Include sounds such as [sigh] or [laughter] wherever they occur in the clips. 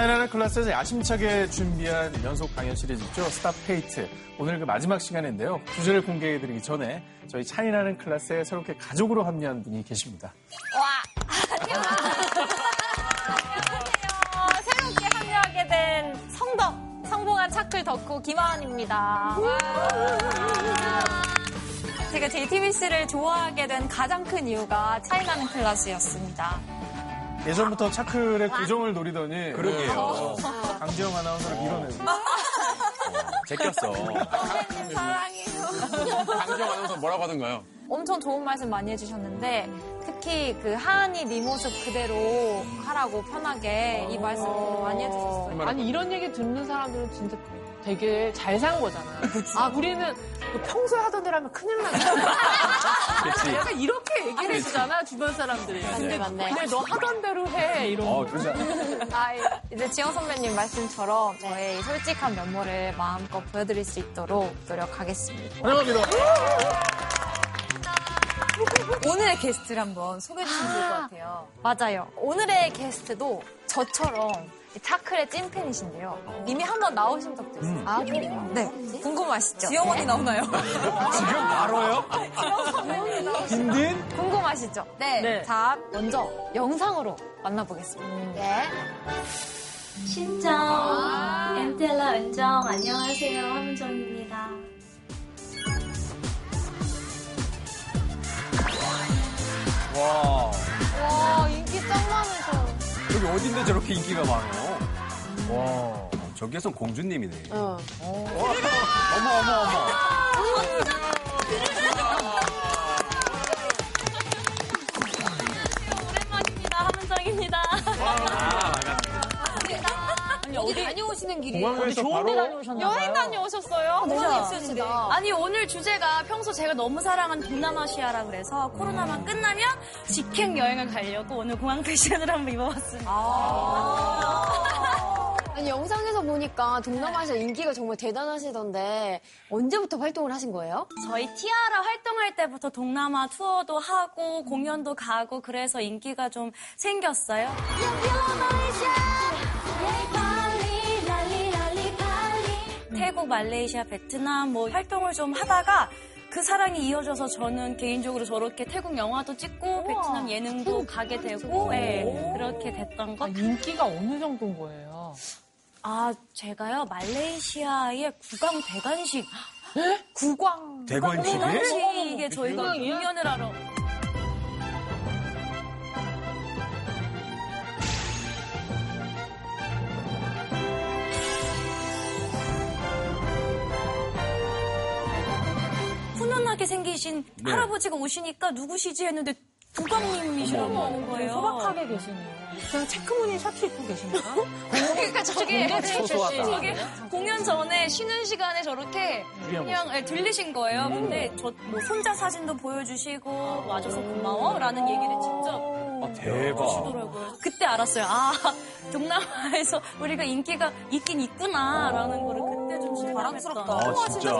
차이나는 클래스에서 야심차게 준비한 연속 강연 시리즈 있죠. Stop Hate. 오늘 그 마지막 시간인데요. 주제를 공개해드리기 전에 저희 차이나는 클래스에 새롭게 가족으로 합류한 분이 계십니다. 와, 안녕하세요. 새롭게 합류하게 된 성덕, 성공한 차클 덕후 김하은입니다. 제가 JTBC를 좋아하게 된 가장 큰 이유가 차이나는 클래스였습니다. 예전부터 차클의 고정을 노리더니 그러게요. 강지영 아나운서를 밀어내고 제꼈어. 선배님 사랑해요. 강정 아나운서 뭐라고 하던가요? 엄청 좋은 말씀 많이 해주셨는데 특히 그 하은이 네 모습 그대로 하라고 편하게 이 말씀 많이 해주셨어요. 아니 이런 얘기 듣는 사람들은 진짜 되게 잘 산 거잖아요. [laughs] 아 우리는 그 평소에 하던 대로 하면 큰일 그치. 약간 이렇게 얘기를 해주잖아 주변 사람들이. 맞네, 맞네. 근데 너 하던 대로 해 이런. 어, 거. [laughs] 아, 이제 지영 선배님 말씀처럼 저의 이 솔직한 면모를 마음껏 보여드릴 수 있도록 노력하겠습니다. 환영합니다. 오늘의 게스트를 한번 소개해 주시면 좋을 것 같아요. 맞아요. 오늘의 게스트도 저처럼 차클의 찐팬이신데요. 이미 한 번 나오신 적도 있어요. 아, 그래요? 네. 궁금하시죠? [laughs] 지영 언니 나오나요? 지금 바로요? 딘딘? 궁금하시죠? 네. 네. 자, 먼저 영상으로 만나보겠습니다. 네. 신정, 엠텔라 은정, 안녕하세요. 함은정입니다. 와. 와, 인기 짱 많으셔. 여기 어딘데 저렇게 인기가 많어? 와. 저기에선 공주님이네. 어. 어머, 어머, 어머. 아니, 어디 다녀오시는 길이 공항에서 바로 여행 다녀오셨어요? 너무 있으시다. 아니, 오늘 주제가 평소 제가 너무 사랑하는 동남아시아라 그래서 코로나만 끝나면 직행 여행을 가려고 오늘 공항 패션을 한번 입어봤습니다. [laughs] 아니 영상에서 보니까 동남아시아 인기가 정말 대단하시던데 언제부터 활동을 하신 거예요? 저희 티아라 활동할 때부터 동남아 투어도 하고 공연도 가고 그래서 인기가 좀 생겼어요. 태국, 말레이시아, 베트남 뭐 활동을 좀 하다가 그 사랑이 이어져서 저는 개인적으로 저렇게 태국 영화도 찍고 베트남 예능도 가게 되고 예, 그렇게 됐던 아, 것 인기가 어느 정도인 거예요? 아, 제가요, 말레이시아의 구강 대관식. 구광. 대관식이? 대관식에 저희가 공연을 하러. 훈훈하게 생기신 네. 할아버지가 오시니까 누구시지 했는데 구광님이시라고 하는 거예요. 소박하게 계시네요. 그냥 체크무늬 셔츠 입고 계신가? [laughs] 그러니까 저게. 저게 공연 전에 쉬는 시간에 저렇게 그냥 예, 들리신 거예요. 근데 저 뭐 손자 사진도 보여주시고 와줘서 고마워라는 얘기를 직접 아, 대박. 하시더라고요. 그때 알았어요. 아 [laughs] 동남아에서 우리가 인기가 있긴 있구나라는 거를 그때 좀 실감했던. 아, 진짜.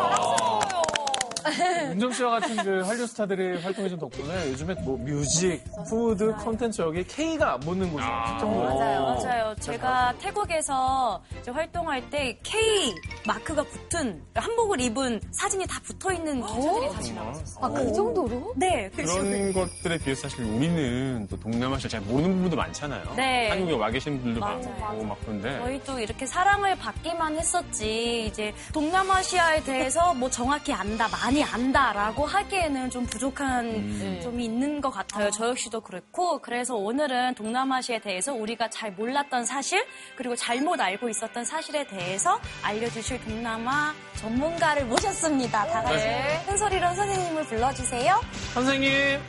[laughs] 윤정 씨와 같은 그 한류 스타들이 활동해준 덕분에 요즘에 뭐 music, food, 컨텐츠 여기 K가 안 붙는 곳이 없을 정도예요. 맞아요, 맞아요. 제가 태국에서 이제 활동할 때 K 마크가 붙은 한복을 입은 사진이 다 붙어 있는 기자들이 다시 나왔었어요. 아 그 정도로? 네, 그래서 그런 것들에 비해서 사실 우리는 또 동남아시아 잘 모르는 부분도 많잖아요. 네. 한국에 와 계신 분들도 맞아요. 많고 막 그런데 저희 도 이렇게 사랑을 받기만 했었지 이제 동남아시아에 대해서 뭐 정확히 안다 많이 안다라고 하기에는 좀 부족한 점이 있는 것 같아요. 저 역시도 그렇고. 그래서 오늘은 동남아시아에 대해서 우리가 잘 몰랐던 사실 그리고 잘못 알고 있었던 사실에 대해서 알려주실 동남아 전문가를 모셨습니다. 다 같이 큰소리로 선생님을 불러주세요. 선생님,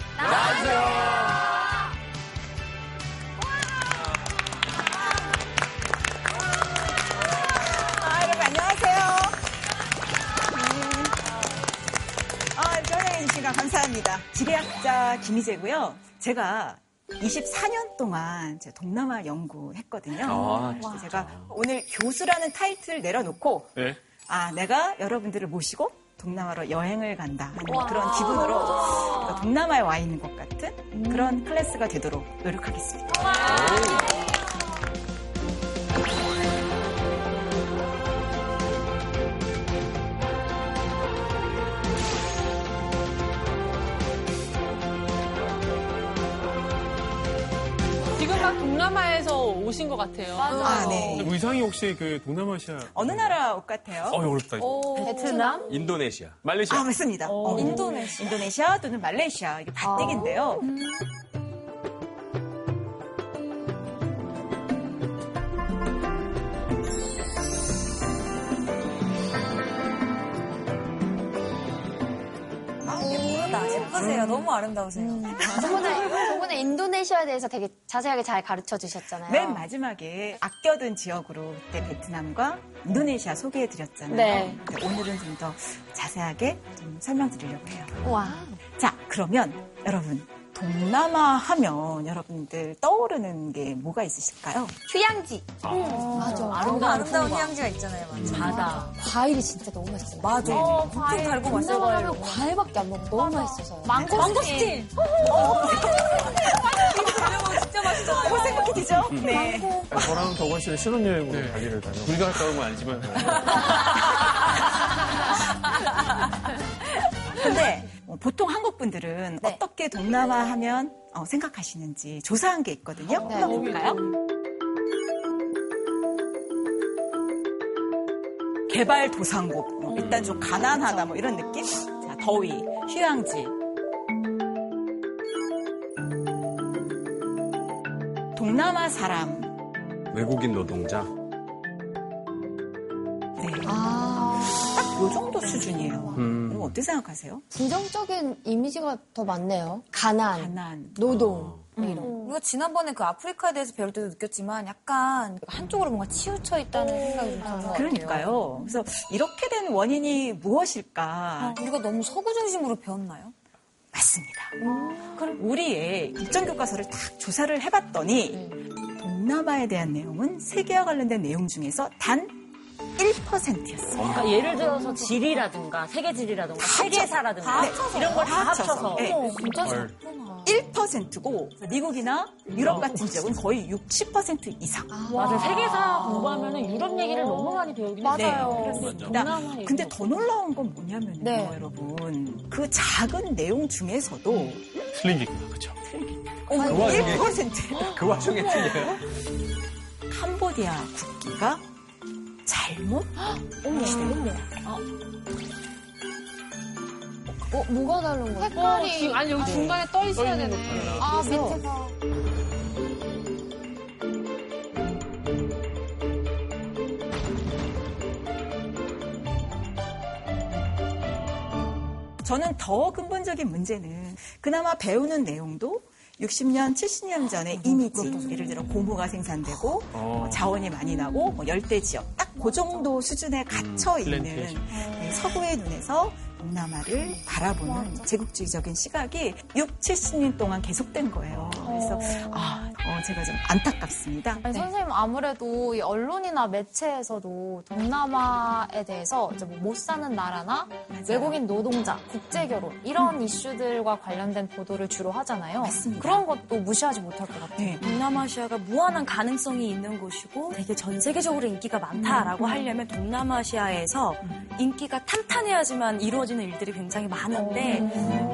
아, 여러분 안녕하세요. 아, 전혜인 씨가 감사합니다. 지리학자 김희재고요. 제가 24년 동안 제가 동남아 연구했거든요. 아, 제가 오늘 교수라는 타이틀을 내려놓고 네. 아 내가 여러분들을 모시고 동남아로 여행을 간다 하는 그런 기분으로 동남아에 와 있는 것 같은 그런 클래스가 되도록 노력하겠습니다. 막 동남아에서 오신 것 같아요. 아, 네. 의상이 혹시 그 동남아시아 어느 나라 옷 같아요? 어 어렵다 이거. 베트남? 인도네시아 말레이시아 아, 맞습니다. 어, 인도네시아. 인도네시아 또는 말레이시아. 이게 바띠기인데요. 예쁘다. 예쁘세요. 너무 아름다우세요. 저 번에, 저번에 인도네시아에 대해서 되게 자세하게 잘 가르쳐 주셨잖아요. 맨 마지막에 아껴둔 지역으로 그때 베트남과 인도네시아 소개해 드렸잖아요. 네. 오늘은 좀 더 자세하게 좀 설명드리려고 해요. 와. 자, 그러면 여러분 동남아 하면 여러분들 떠오르는 게 뭐가 있으실까요? 휴양지. 맞아. 너무 아름다운 휴양지가 있잖아요. 맞아. 바다. 과일이 진짜 너무 맛있어요. 맞아. 엄청 달고 맛있어. 동남아하면 과일밖에 안 먹고 너무 맛있어서요. 망고스틴. 진짜 맛있잖아요. 벌써 기죠 네. 저랑 덕원 씨는 신혼여행으로 네. 발리를 다녀. 우리가 갔다 온건 아니지만 [laughs] 근데 어, 보통 한국 분들은 네. 어떻게 동남아 하면 어, 생각하시는지 조사한 게 있거든요. 네. 한번 볼까요? 개발 도상국. 뭐 일단 좀 가난하다 뭐 이런 느낌? 자, 더위, 휴양지. 동남아 사람. 외국인 노동자 요 정도 수준이에요. 음. 그럼 어떻게 생각하세요? 부정적인 이미지가 더 많네요. 가난, 가난. 노동. 뭐 이런. 우리가 지난번에 그 아프리카에 대해서 배울 때도 느꼈지만 약간 한쪽으로 뭔가 치우쳐 있다는 생각이 좀것 같아요. 그러니까요. 그래서 이렇게 된 원인이 무엇일까? 아, 우리가 너무 서구 중심으로 배웠나요? 맞습니다. 우리의 국정 교과서를 딱 조사를 해봤더니 동남아에 대한 내용은 세계와 관련된 내용 중에서 단 1%였어요. 그러니까 예를 들어서 지리라든가 세계 지리라든가 세계사라든가 이런 걸 다 합쳐서 네. 진짜 헐. 1%고 미국이나 유럽 같은 지역은 거의 60% 이상. 맞아요. 세계사 공부하면 유럽 얘기를 너무 많이 배우긴 해요. 네. 그렇습니다. 근데 더 놀라운 건 뭐냐면요, 네. 여러분. 그 작은 내용 중에서도 틀리니까 그렇죠. 그 와중에- 1%그 와중에 틀려요? 캄보디아 국기가 잘못 [gasps] 표시돼요. 어, 뭐가 다른 거야? 어, 지금, 아니, 여기 중간에 떠 있어야 되는 거예요. 아, 밑에가. 저는 더 근본적인 문제는 그나마 배우는 내용도 60년, 70년 전의 이미지, 예를 들어 고무가 생산되고 뭐 자원이 많이 나고 뭐 열대 지역 딱 그 정도 수준에 갇혀 있는 플랜테이션. 이 서구의 눈에서 동남아를 바라보는 제국주의적인 시각이 6, 70년 동안 계속된 거예요. 그래서 아, 어, 제가 좀 안타깝습니다. 아니, 선생님 아무래도 이 언론이나 매체에서도 동남아에 대해서 이제 뭐 못 사는 나라나 외국인 노동자, 국제 결혼 이런 이슈들과 관련된 보도를 주로 하잖아요. 맞습니다. 그런 것도 무시하지 못할 것 같아요. 네. 동남아시아가 무한한 가능성이 있는 곳이고 되게 전 세계적으로 인기가 많다라고 하려면 동남아시아에서 인기가 탄탄해야지만 이루어지 는 일들이 굉장히 많은데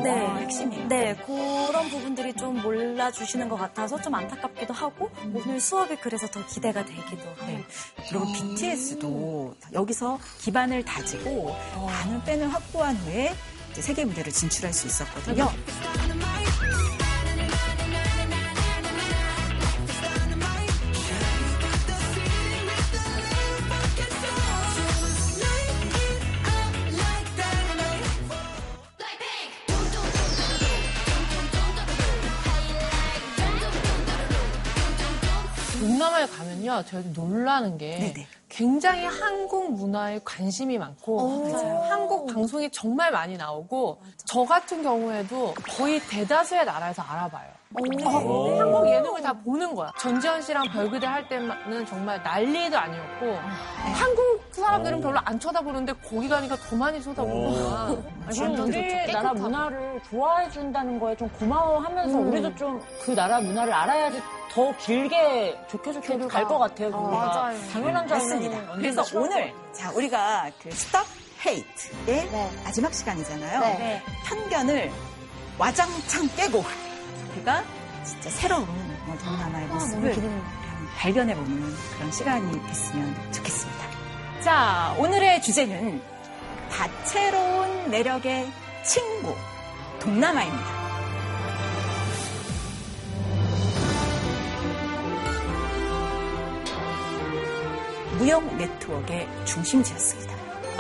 네, 어, 핵심이에요. 네, 그런 부분들이 좀 몰라주시는 것 같아서 좀 안타깝기도 하고 오늘 수업이 그래서 더 기대가 되기도 해요. 네. 그리고 BTS도 여기서 기반을 다지고 많은 팬을 확보한 후에 세계 무대를 진출할 수 있었거든요. 제가 좀 놀라는 게 네네. 굉장히 한국 문화에 관심이 많고 한국 방송이 정말 많이 나오고 저 같은 경우에도 거의 대다수의 나라에서 알아봐요. 어, 한국 예능을 다 보는 거야. 전지현 씨랑 별그대 할 때는 정말 난리도 아니었고 한국 사람들은 별로 안 쳐다보는데 거기 가니까 더 많이 쳐다보구나. 아니, 그럼 우리 나라 문화를 좋아해 준다는 거에 좀 고마워하면서 우리도 좀 그 나라 문화를 알아야지 더 길게 좋게 좋게 갈 것 같아요. 우리가. 맞아요. 당연한 줄. 언젠가 그래서 싫어할 오늘 자 우리가 그 스톱 헤이트의 네. 마지막 시간이잖아요. 네. 편견을 와장창 깨고 우리가 진짜 새로운 뭐 동남아의 모습을 한번 발견해보는 그런 시간이 됐으면 좋겠습니다. 자, 오늘의 주제는 다채로운 매력의 친구, 동남아입니다. 무역 네트워크의 중심지였습니다.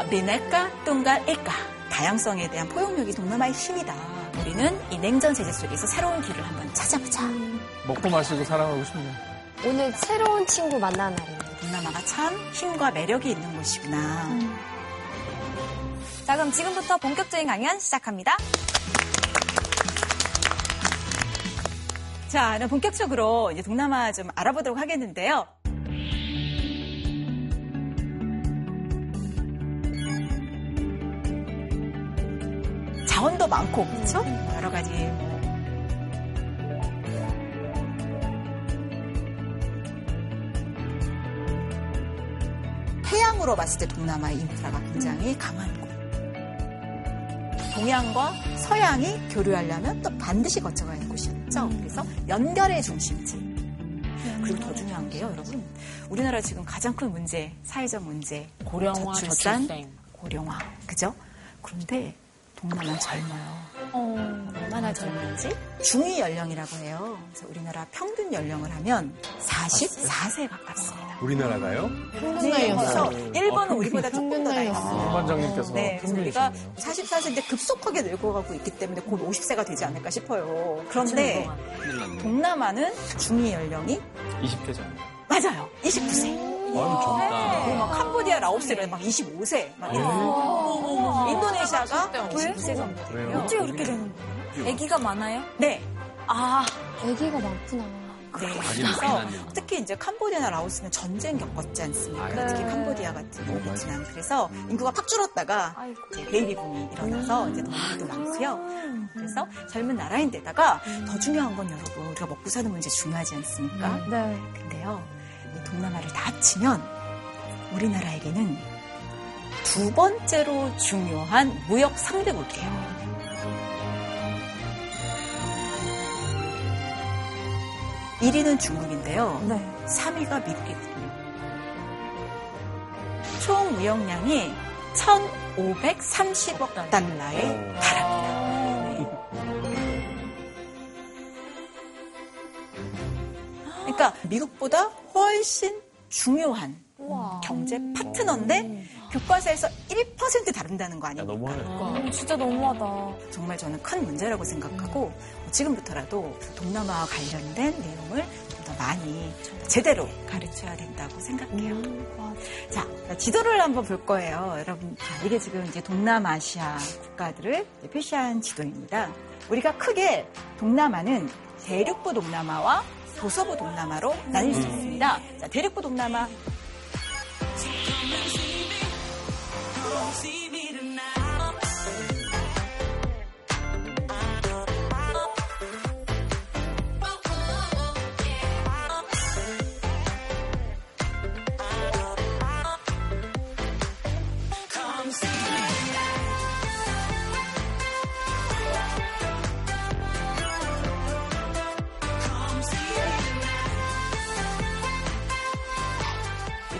미네까 똥갈일까 다양성에 대한 포용력이 동남아의 힘이다. 우리는 이 냉전 세제 속에서 새로운 길을 한번 찾아보자. 먹고 마시고 사랑하고 싶네요. 오늘 새로운 친구 만나는 날이네요. 동남아가 참 힘과 매력이 있는 곳이구나. 자, 그럼 지금부터 본격적인 강연 시작합니다. 자, 그럼 본격적으로 이제 동남아 좀 알아보도록 하겠는데요. 자원도 많고 그렇죠? 여러 가지 해양으로 봤을 때 동남아의 인프라가 굉장히 강한 곳. 동양과 서양이 교류하려면 또 반드시 거쳐가야 하는 곳이었죠. 그래서 연결의 중심지. 그리고 더 중요한 게요, 여러분. 우리나라 지금 가장 큰 문제, 사회적 문제, 고령화, 저출산, 저출생. 고령화, 그죠? 그런데 동남아는 젊어요. 얼마나 젊은지? 중위 연령이라고 해요. 그래서 우리나라 평균 연령을 하면 44세 가깝습니다. 우리나라가요? 네, 그래서 일본은 우리보다 조금 더 나이 아, 있어요. 반장님께서 네, 그래서 우리가 평균이시네요. 44세인데 급속하게 늙어가고 있기 때문에 곧 50세가 되지 않을까 싶어요. 그런데 동남아는 중위 연령이 20대잖아요. 맞아요. 29세. 젊다. 그리고 막 캄보디아, 라오스는 막 25세. 막 이런. 인도네시아가 29세 정도 되고요. 어떻게 그렇게 되는 거예요? 아기가 많아요? 네. 아, 애기가 많구나. 네. 많이 그래서. 특히 이제 캄보디아나 라오스는 전쟁 겪었지 않습니까? 아, 특히 네. 캄보디아 같은 경우는 그래서 인구가 팍 줄었다가 이제 베이비 붐이 일어나서 이제 동물도 많고요. 그래서 젊은 나라인데다가 더 중요한 건 여러분 우리가 먹고 사는 문제 중요하지 않습니까? 네. 근데요, 이 동남아를 다 합치면 우리나라에게는 두 번째로 중요한 무역 상대국이에요. 일위는 중국인데요. 네. 3위가 미국이거든요. 총 무역량이 1,530억 달러에 달합니다. 그러니까 미국보다 훨씬 중요한 경제 파트너인데 교과서에서 1% 다룬다는 거 야, 아닙니까? 너무하네. 음, 진짜 너무하다. 정말 저는 큰 문제라고 생각하고 지금부터라도 동남아와 관련된 내용을 좀 더 많이 제대로 가르쳐야 된다고 생각해요. 자, 지도를 한번 볼 거예요. 여러분, 자, 이게 지금 이제 동남아시아 국가들을 표시한 지도입니다. 우리가 크게 동남아는 대륙부 동남아와 도서부 동남아로 나뉠 수 있습니다. 자, 대륙부 동남아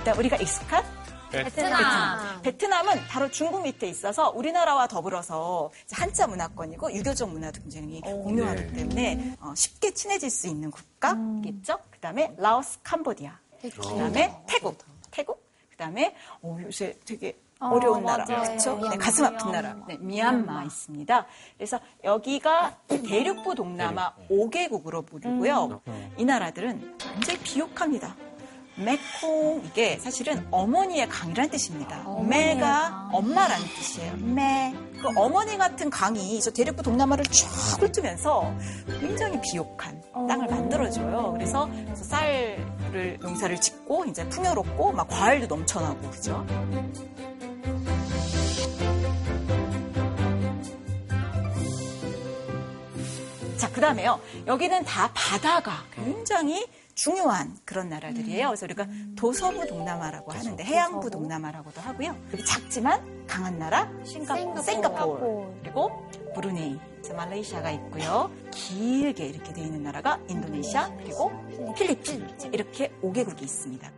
일단 우리가 익숙한 베트남. 베트남 은 바로 중국 밑에 있어서 우리나라와 더불어서 한자 문화권이고 유교적 문화도 굉장히 공유하기 때문에 어, 쉽게 친해질 수 있는 국가겠죠. 그다음에 라오스, 캄보디아. 그다음에 태국. 태국. 그다음에 어, 요새 되게 어려운 나라, 그렇죠? 네, 가슴 아픈 나라, 네, 미얀마 있습니다. 그래서 여기가 대륙부 동남아 5개국으로 부르고요. 이 나라들은 굉장히 비옥합니다. 메콩 이게 사실은 어머니의 강이라는 뜻입니다. 메가 엄마라는 뜻이에요. 메. 그 어머니 같은 강이 저 대륙부 동남아를 쫙 훑으면서 굉장히 비옥한 땅을 만들어줘요. 그래서, 그래서 쌀을 농사를 짓고 이제 풍요롭고 막 과일도 넘쳐나고 그죠? 자, 그 다음에요. 여기는 다 바다가 굉장히 중요한 그런 나라들이에요. 그래서 우리가 음. 도서부 동남아라고 하는데 해양부 동남아라고도 하고요. 그리고 작지만 강한 나라 싱가포르. 싱가포르 그리고 브루네이, 말레이시아가 있고요. 길게 이렇게 돼 있는 나라가 인도네시아 그리고 필리핀 이렇게 5개국이 있습니다.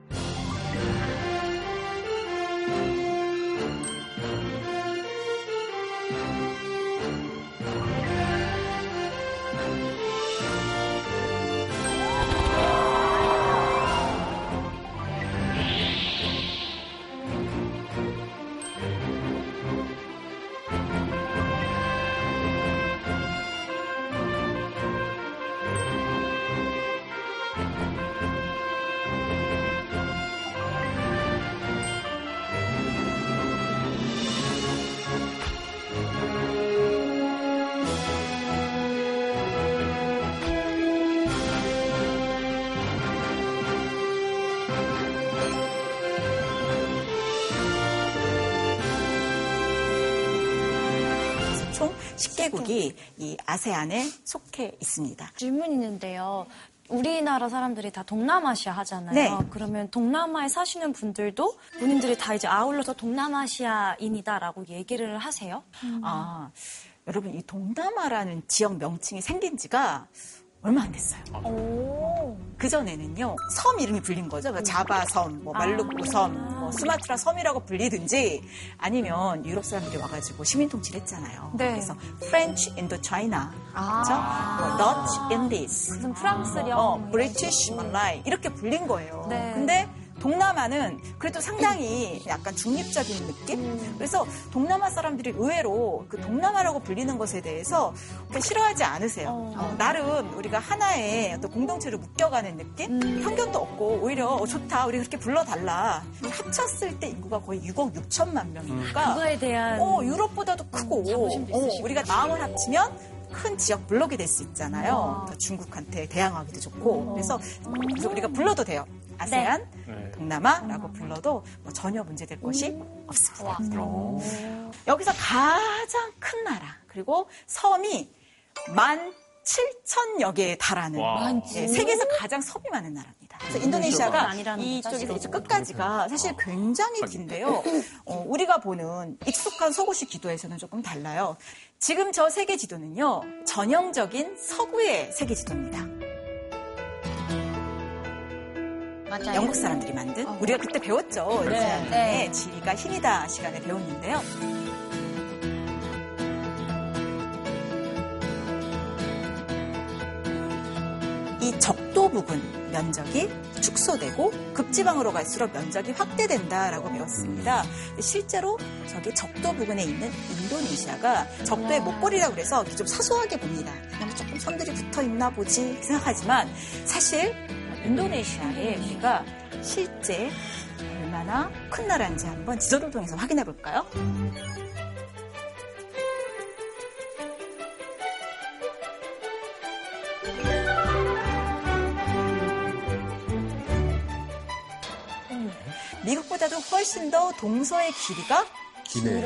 10개국이 이 아세안에 속해 있습니다. 질문 있는데요. 우리나라 사람들이 다 동남아시아 하잖아요. 네. 그러면 동남아에 사시는 분들도 본인들이 다 이제 아울러서 동남아시아인이다라고 얘기를 하세요? 아, 여러분 이 동남아라는 지역 명칭이 생긴 지가 얼마 안 됐어요. 그 전에는요 섬 이름이 불린 거죠. 그러니까 자바섬, 뭐 말루쿠 섬, 뭐 수마트라 섬이라고 불리든지 아니면 유럽 사람들이 와가지고 시민 통치했잖아요. 네. 그래서 French Indochina, 그렇죠? 뭐 Dutch Indies, 무슨 프랑스령. 어, British Malay 이렇게 불린 거예요. 네. 근데 동남아는 그래도 상당히 약간 중립적인 느낌? 그래서 동남아 사람들이 의외로 그 동남아라고 불리는 것에 대해서 싫어하지 않으세요. 어, 나름 우리가 하나의 어떤 공동체를 묶여가는 느낌? 편견도 없고 오히려 어, 좋다. 우리 그렇게 불러달라. 합쳤을 때 인구가 거의 6억 6천만 명이니까 그거에 대한 어, 유럽보다도 크고 어. 우리가 마음을 합치면 큰 지역 블록이 될 수 있잖아요. 또 중국한테 대항하기도 좋고. 그래서, 그래서 우리가 불러도 돼요. 아세안, 네. 동남아라고 불러도 뭐 전혀 문제될 것이 없습니다. 여기서 가장 큰 나라 그리고 섬이 만 7천여 개에 달하는 와. 예, 세계에서 가장 섬이 많은 나라입니다. 그래서 인도네시아가 아니라는 이쪽에서 이제 끝까지가 사실 굉장히 긴데요. 어, 우리가 보는 익숙한 서구식 지도에서는 조금 달라요. 지금 저 세계 지도는요, 전형적인 서구의 세계 지도입니다. 맞아요. 영국 사람들이 만든 우리가 그때 배웠죠. 네. 네. 지리가 힘이다 시간에 배웠는데요. 이 적도 부분 면적이 축소되고 급지방으로 갈수록 면적이 확대된다라고 배웠습니다. 실제로 저기 적도 부근에 있는 인도네시아가 적도의 목걸이라고 그래서 좀 사소하게 봅니다. 그냥 조금 섬들이 붙어 있나 보지 생각하지만 사실 인도네시아에 우리가 실제 얼마나 큰 나라인지 한번 지도를 통해서 확인해 볼까요? 미국보다도 훨씬 더 동서의 길이가 기네.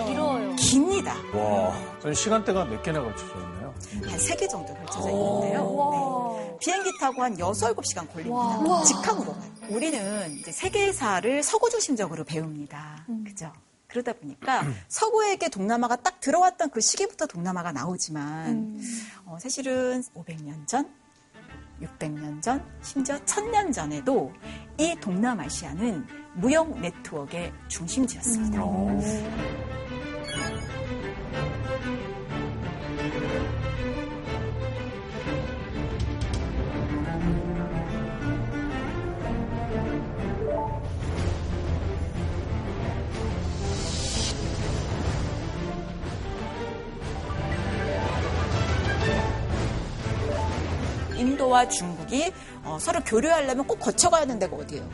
깁니다. 와. 저는 시간대가 몇 개나 걸쳐져 있나요? 한 세 개 정도 걸쳐져 있는데요. 네. 비행기 타고 한 6, 7시간 걸립니다. 직항으로. 우리는 이제 세계사를 서구 중심적으로 배웁니다. 그죠? 그러다 보니까 [clears throat] 서구에게 동남아가 딱 들어왔던 그 시기부터 동남아가 나오지만 어, 사실은 500년 전, 600년 전, 심지어 1000년 전에도 이 동남아시아는 무역 네트워크의 중심지였습니다. 인도와 중국이 어, 서로 교류하려면 꼭 거쳐가야 하는 데가 어디예요?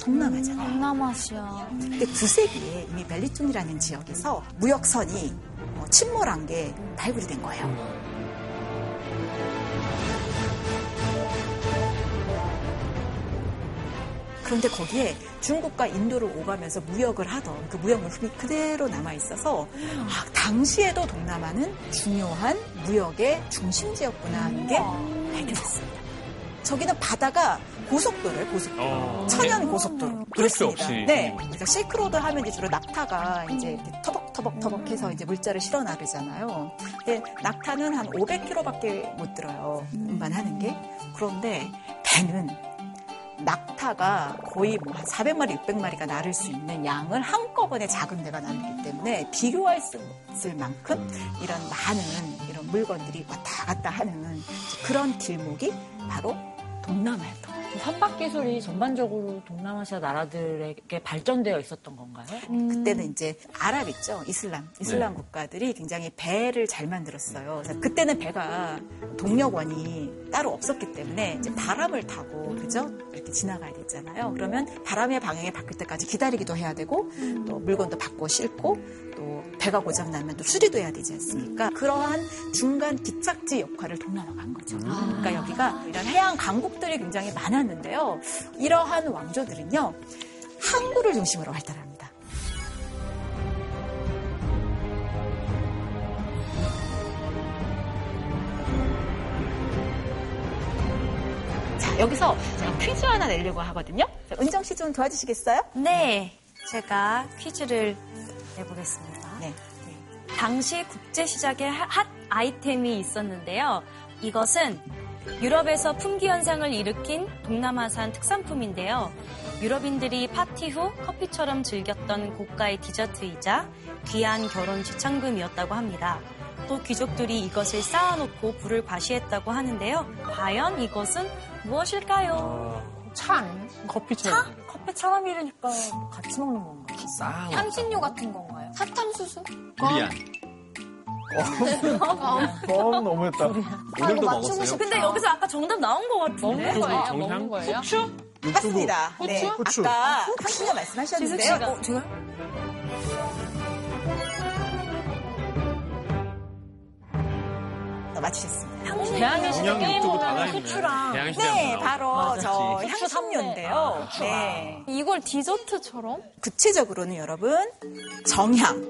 동남아잖아요. 동남아시아. 근데 9세기에 이미 벨리툰이라는 지역에서 무역선이 어, 침몰한 게 발굴이 된 거예요. 그런데 거기에 중국과 인도를 오가면서 무역을 하던 그 무역 물품이 그대로 남아 있어서 아, 당시에도 동남아는 중요한 무역의 중심지였구나 하는 게 밝혀졌습니다. 저기는 바다가 고속도로예요, 고속도로. 어. 천연 고속도로. 그럴 수 그렇습니다. 네. 그래서 실크로드 하면 이제 주로 낙타가 이제 이렇게 터벅터벅터벅 해서 이제 물자를 실어 나르잖아요. 근데 낙타는 한 500km밖에 못 들어요. 운반하는 게. 그런데 배는 낙타가 거의 뭐 한 400마리, 600마리가 나를 수 있는 양을 한꺼번에 작은 배가 나르기 때문에 비교할 수 없을 만큼 이런 많은 물건들이 왔다 갔다 하는 그런 길목이 바로 동남아였던 거예요. 선박 기술이 전반적으로 동남아시아 나라들에게 발전되어 있었던 건가요? 그때는 이제 아랍 있죠 이슬람 이슬람 국가들이 굉장히 배를 잘 만들었어요. 그래서 그때는 배가 동력원이 따로 없었기 때문에 이제 바람을 타고 그죠 이렇게 지나가야 되잖아요. 그러면 바람의 방향이 바뀔 때까지 기다리기도 해야 되고 또 물건도 바꿔 싣고 또 배가 고장 나면 또 수리도 해야 되지 않습니까? 그러한 중간 기착지 역할을 동남아가 한 거죠. 그러니까 여기가 이런 해양 강국들이 굉장히 많았는데요. 이러한 왕조들은요 항구를 중심으로 발달합니다. 자, 여기서 제가 퀴즈 하나 내려고 하거든요. 자, 은정 씨 좀 도와주시겠어요? 네, 제가 퀴즈를 내보겠습니다. 네. 당시 국제 시장에 핫 아이템이 있었는데요. 이것은 유럽에서 품귀 현상을 일으킨 동남아산 특산품인데요. 유럽인들이 파티 후 커피처럼 즐겼던 고가의 디저트이자 귀한 결혼 지참금이었다고 합니다. 또 귀족들이 이것을 쌓아놓고 불을 과시했다고 하는데요. 과연 이것은 무엇일까요? 차 아니에요? 커피처럼. 커피처럼 이러니까 같이 먹는 건가? 싸. 향신료 같은 건가요? 사탕수수? 두리안. 너무 너무했다. 오늘도 먹었어요. 근데 여기서 아까 정답 나온 것 같은데? 먹는 거예요? 먹는 거예요? 후추? 맞습니다. 네. 후추. 아까 향신료 말씀하셨는데요. 어, 제가? 어, 맞추셨습니다. 대한민국 정향 게임 유튜브 다 보면 다니네. 후추랑 네. 바로 맞아. 저 향신료인데요. 삼네. 네. 이걸 디저트처럼? 구체적으로는 여러분 정향,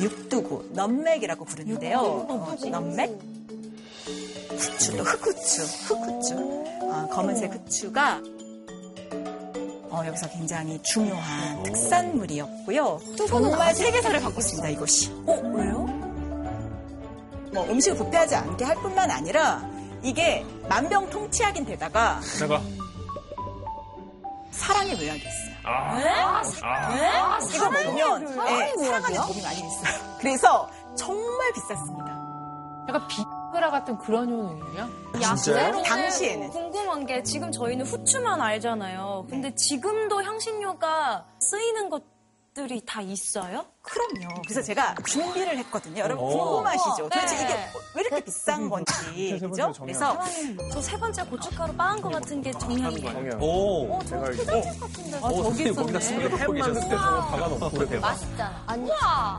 육두구, 넘맥이라고 부르는데요. 어, 넘맥, 후추, 흑후추, 흑후추, 어, 검은색 후추가 어, 여기서 굉장히 중요한 특산물이었고요. 정말 세계사를 갖고 있습니다, 이것이. 어, 왜요? 뭐 음식을 부패하지 않게 할 뿐만 아니라 이게 만병통치약인 데다가 제가. 사랑의 묘약이 있어요. 아. 아. 이거 먹으면 네, 사랑하는 법이 많이 있어요. 그래서 정말 비쌌습니다. 약간 비그 라 같은 그런 효능이에요? 진짜요? 당시에는. 궁금한 게 지금 저희는 후추만 알잖아요. 근데 지금도 향신료가 쓰이는 것 들이 다 있어요? 그럼요. 그래서 제가 준비를 했거든요. 여러분 오. 궁금하시죠? 도대체 네. 이게 왜 이렇게 비싼 [laughs] 건지. 세 번째 그죠? 그래서 저 세 번째 고춧가루 빠은 것 같은 게 정량이에요. 정양. 오. 제가 알기로. 어, 선생님 거기다 스프레이 햄고 만들 때 계셨어요. 저거 박아놓고 그래 대박. 맛있잖아. 아니,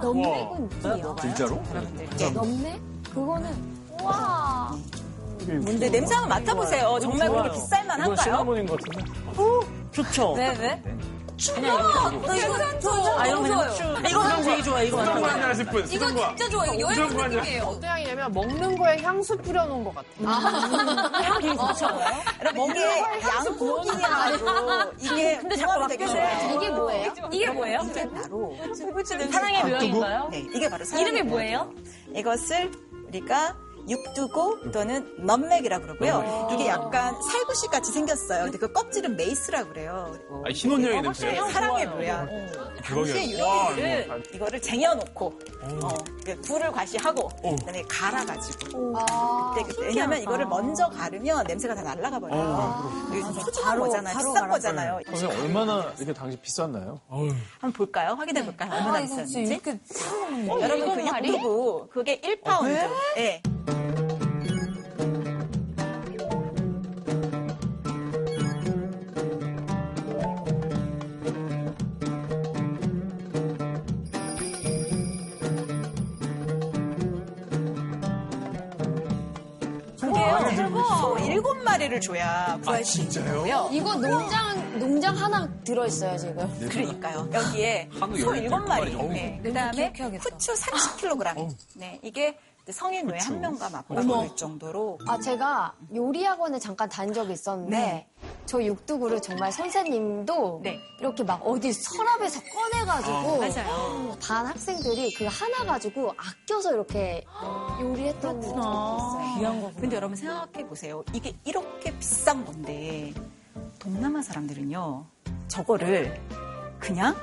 넘맥은 뭐예요? 진짜로? 여러분들 넘맥? 그거는 우 와. 근데 냄새 한번 맡아보세요. 정말 그렇게 좋아요. 비쌀 이건 만한가요? 시나몬인 것 같은데. 좋죠. 왜, 왜? 나 이거 저 아, 이거 그냥 후추. 이거 그냥 되게 좋아, 이거 수정과 완전. 한잔 하실 분. 이거 수정과. 진짜 좋아요. 이거 여행 온 느낌이에요. 어떤 향이냐면 먹는 거에 향수 뿌려놓은 것 같아요. 향 되게 좋죠. 여러분 이게 양고기라고 이게 근데 잠깐 맡겨줘요. 좋아요. 이게 뭐예요? 이게 뭐예요? 이게 바로 사랑의 묘약인가요? 네, 이게 바로 사랑의 이름이 묘약. 뭐예요? 이것을 우리가 육두구 또는 nutmeg이라고 그러고요. 이게 약간 살구씨 같이 생겼어요. 근데 그 껍질은 mace라고 그래요. 아, 이게 냄새예요? 사랑의 좋아요. 묘약. 당시에. 유럽인들은 이거를 쟁여놓고 어, 불을 과시하고 그다음에 갈아가지고 아, 그때 그때 왜냐하면 이거를 먼저 가르면 냄새가 다 날아가 버려요. 이게 소중한 바로, 거잖아요. 바로 비싼. 거잖아요. 선생님 얼마나 이게 당시 비쌌나요? 한번 볼까요? 확인해 볼까요? 얼마나 비쌌는지. 이렇게 여러분 그 육두고 그게 1파운드. 예. 그 소 일곱 마리를 줘야 구할 수 있고요. 이거 농장, 농장 하나 들어 있어요, 지금. 그러니까요. 여기에 한국 소 열두 일곱 마리. 마리. 네. 그다음에. 후추 30kg. 네. 이게 성인 외 한 명과 맞벌일 정도로 아, 제가 요리 학원에 잠깐 다닌 적이 있었는데, 네. 저 육두구를 정말 선생님도 네. 이렇게 막 어디 서랍에서 꺼내가지고 맞아요. 반 학생들이 그 하나 가지고 아껴서 이렇게 요리했던 적이 있어요. 귀한 거. 근데 여러분 생각해 보세요. 이게 이렇게 비싼 건데 동남아 사람들은요 저거를 그냥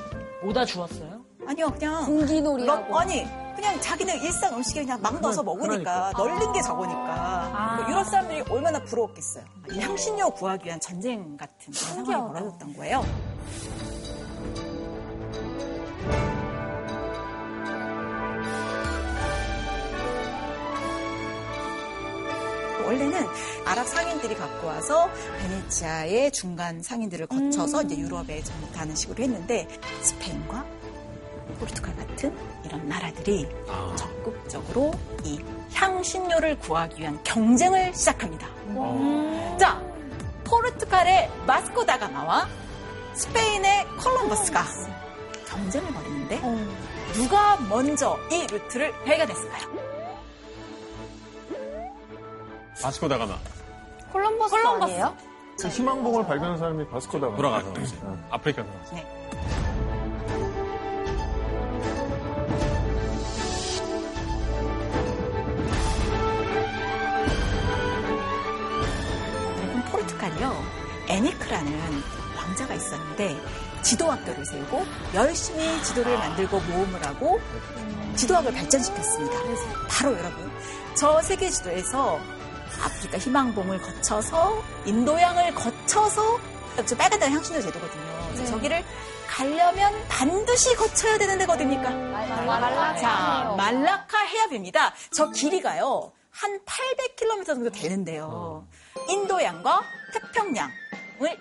뭐다 주웠어요? 아니요 그냥 공기놀이하고. 러- 아니 그냥 자기네 일상 음식에 그냥 막 넣어서 먹으니까 널린 게 저거니까 그 유럽 사람들이 얼마나 부러웠겠어요. 이 향신료 구하기 위한 전쟁 같은 그런 상황이 벌어졌던 거예요. 원래는 아랍 상인들이 갖고 와서 베네치아의 중간 상인들을 거쳐서 이제 유럽에 전하는 식으로 했는데 스페인과 포르투갈 같은 이런 나라들이 적극적으로 이 향신료를 구하기 위한 경쟁을 시작합니다. 자, 포르투갈의 바스코 다 가마와 스페인의 콜럼버스가 경쟁을 벌이는데 누가 먼저 이 루트를 발견했을까요? 바스코다가마. 콜럼버스, 아니에요? 그 희망봉을 발견한 사람이 바스코다가 돌아가서 이제 아프리카 돌아가서. 네. 포르투갈이요 에니크라는 왕자가 있었는데 지도학교를 세우고 열심히 지도를 만들고 모험을 하고 지도학을 발전시켰습니다. 바로 여러분 저 세계 지도에서 아프리카 희망봉을 거쳐서 인도양을 거쳐서 저 빨간 데가 향신료 제도거든요. 그래서 저기를 가려면 반드시 거쳐야 되는 데가 어딥니까? 말라카. 자, 말라카 해협입니다. 저 길이가요, 한 800km 정도 되는데요. 인도양과 태평양을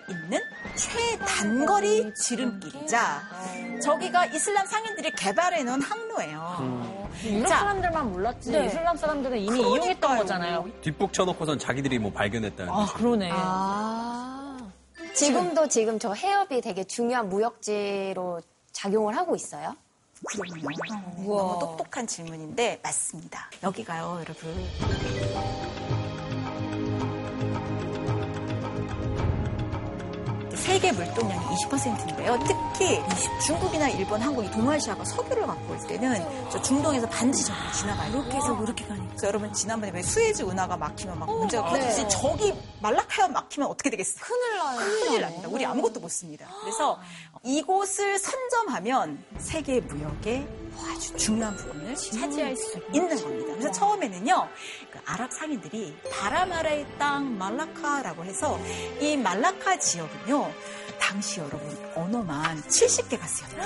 잇는 최단거리 지름길이자 저기가 이슬람 상인들이 개발해 놓은 항로예요. 유럽 자. 사람들만 몰랐지. 네. 이슬람 사람들은 이미 그러니까요. 이용했던 거잖아요. 뒷북 쳐놓고선 자기들이 뭐 발견했다는 아, 뜻이에요. 그러네. 아. 지금도 지금 저 해협이 되게 중요한 무역지로 작용을 하고 있어요? 그럼요. 너무 똑똑한 질문인데 맞습니다. 여기가요, 여러분. 세계 물동량이 20%인데요. 특히 중국이나 일본, 한국이 동아시아가 석유를 갖고 올 때는 저 중동에서 반드시 저기를 지나가요. 이렇게 해서 이렇게 가니까. 그래서 여러분 지난번에 왜 수에즈 운하가 막히면 막 문제가 커졌지? 네. 저기 말라카야 막히면 어떻게 되겠어요? 큰일 나요. 큰일 납니다. 우리 아무것도 못 씁니다. 그래서 이곳을 선점하면 세계 무역의 아주 중요한 부분을 차지할 수 있는 겁니다. 그래서 처음에는요, 그 아랍 상인들이 바라마라의 땅 말라카라고 해서 이 말라카 지역은요, 당시 여러분 언어만 70개가 쓰였대요.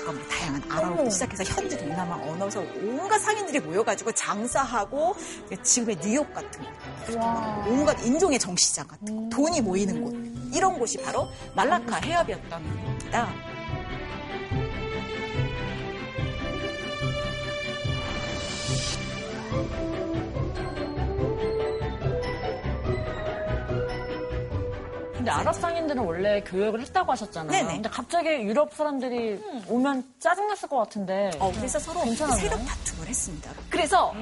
그러니까 뭐 다양한 아랍어부터 시작해서 현지 동남아 언어서 온갖 상인들이 모여가지고 장사하고 지금의 뉴욕 같은 곳, 막 온갖 인종의 정시장 같은 곳, 돈이 모이는 곳 이런 곳이 바로 말라카 해협이었던 겁니다. 근데 아랍 상인들은 원래 교역을 했다고 하셨잖아요. 네네. 근데 갑자기 유럽 사람들이 오면 짜증났을 것 같은데. 어, 그래서 서로 괜찮았나요? 세력 다툼을 했습니다. 그래서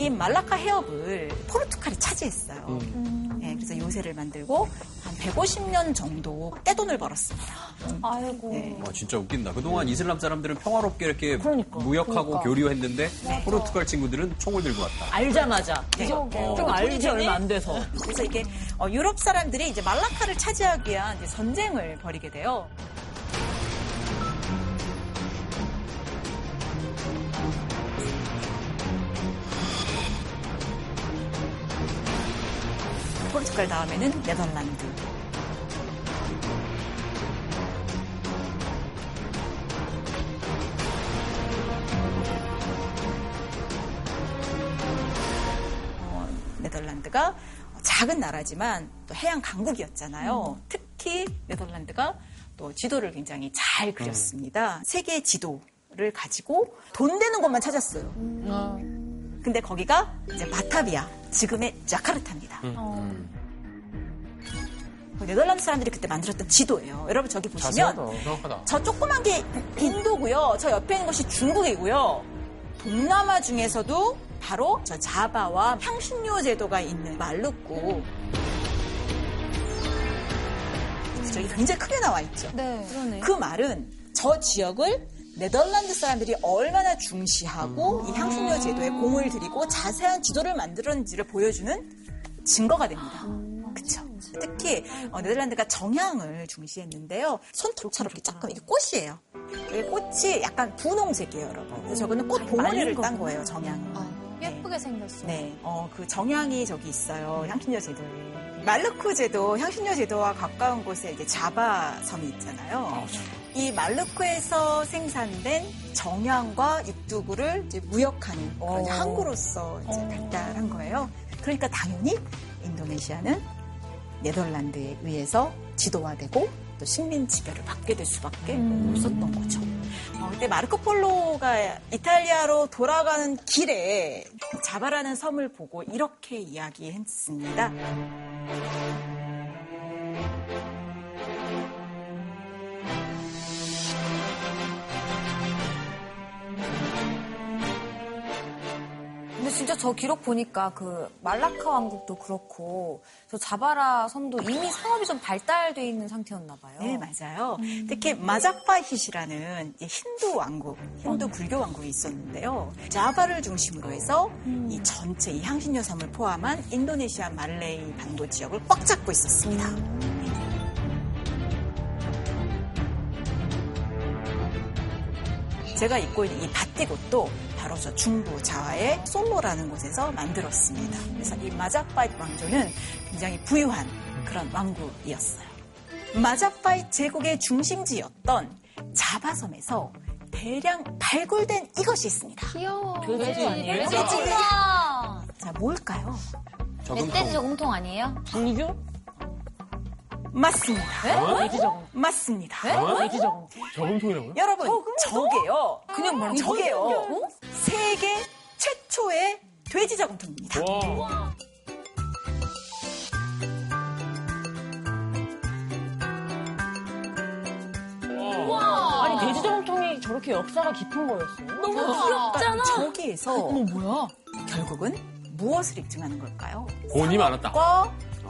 이 말라카 해협을 포르투갈이 차지했어요. 네, 그래서 요새를 만들고 한 150년 정도 떼돈을 벌었습니다. 아이고. 네. 와, 진짜 웃긴다. 그동안 이슬람 사람들은 평화롭게 이렇게 그러니까, 무역하고 교류했는데 네. 포르투갈 친구들은 총을 들고 왔다. 알자마자. 네. 좀 알지 얼마 안 돼서. 그래서 이게 어, 유럽 사람들이 이제 말라카를 차지하기 위한 이제 전쟁을 벌이게 돼요. 포르투갈 다음에는 네덜란드. 어, 네덜란드가 작은 나라지만 또 해양 강국이었잖아요. 특히 네덜란드가 또 지도를 굉장히 잘 그렸습니다. 세계 지도를 가지고 돈 되는 곳만 찾았어요. 근데 거기가 이제 바타비아, 지금의 자카르타입니다. 그 네덜란드 사람들이 그때 만들었던 지도예요. 여러분 저기 보시면 자세하다. 정확하다. 저 조그만 게 인도고요. 저 옆에 있는 것이 중국이고요. 동남아 중에서도 바로 저 자바와 향신료 제도가 있는 말루꾸. 저기 굉장히 크게 나와 있죠. 네. 그 말은 저 지역을 네덜란드 사람들이 얼마나 중시하고 이 향신료 제도에 공을 들이고 자세한 지도를 만들었는지를 보여주는 증거가 됩니다. 그쵸? 특히 어, 네덜란드가 정향을 중시했는데요. 손톱처럼 이렇게 조금 이게 꽃이에요. 이 꽃이 약간 분홍색이에요, 여러분. 그래서 저거는 꽃 봉오리를 딴 거예요, 정향이. 예쁘게 생겼어. 네, 어, 그 정향이 저기 있어요. 향신료 제도에. 말루크 제도, 향신료 제도와 가까운 곳에 이제 자바 섬이 있잖아요. 이 말루크에서 생산된 정향과 육두구를 이제 무역하는 그런 이제 항구로서 이제 발달한 거예요. 그러니까 당연히 인도네시아는 네덜란드에 의해서 지도화되고 또 식민 지배를 받게 될 수밖에 없었던 거죠. 어, 그때 마르코 폴로가 이탈리아로 돌아가는 길에 자바라는 섬을 보고 이렇게 이야기했습니다. 진짜 저 기록 보니까 그 말라카 왕국도 그렇고 저 자바라 섬도 이미 상업이 좀 발달돼 있는 상태였나 봐요. 네, 맞아요. 특히 마자파힛이라는 이 힌두 왕국, 힌두 불교 왕국이 있었는데요. 자바를 중심으로 해서 이 전체 이 향신료 섬을 포함한 인도네시아 말레이 반도 지역을 꽉 잡고 있었습니다. 제가 입고 있는 이 바티옷도 바로 저 중부 자와의 솔로라는 곳에서 만들었습니다. 그래서 이 마자파잇 왕조는 굉장히 부유한 그런 왕국이었어요. 마자파잇 제국의 중심지였던 자바섬에서 대량 발굴된 이것이 있습니다. 귀여워. 돼지 아니에요? 아, 자, 뭘까요? 멧돼지 저금통 아니에요? 분유? 맞습니다. 돼지 저금. 맞습니다. 돼지 저금. 저금통이라고요? 여러분, 저게요. 그냥 말하면 저게요. 세계 최초의 돼지 저금통입니다. 와. 아니 돼지 저금통이 저렇게 역사가 깊은 거였어요? 너무 귀엽잖아. 저기에서 뭐야? 결국은 무엇을 입증하는 걸까요? 돈이 많았다.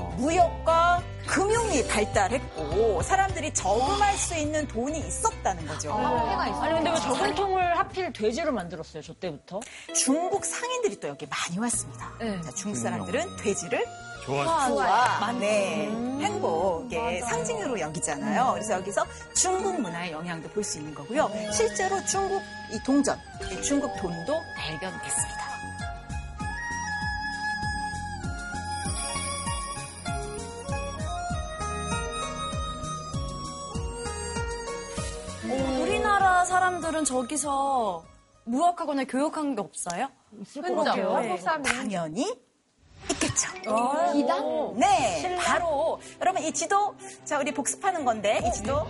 과 무역과 금융이 발달했고 사람들이 저금할 수 있는 돈이 있었다는 거죠. 있어. 아니 근데 왜 저금통을 하필 돼지로 만들었어요? 저 때부터? 중국 상인들이 또 여기 많이 왔습니다. 네. 자, 중국 사람들은 돼지를 좋아. 부와 네, 행복의 상징으로 여기잖아요. 그래서 여기서 중국 문화의 영향도 볼 수 있는 거고요. 실제로 중국 이 동전, 이 중국 돈도 발견됐습니다. 사람들은 저기서 무역하거나 교육한 게 없어요? 있을 것 같아요. 한국 사람들은 당연히 있겠죠. 이단? 네, 바로 여러분 이 지도 자 우리 복습하는 건데 이 지도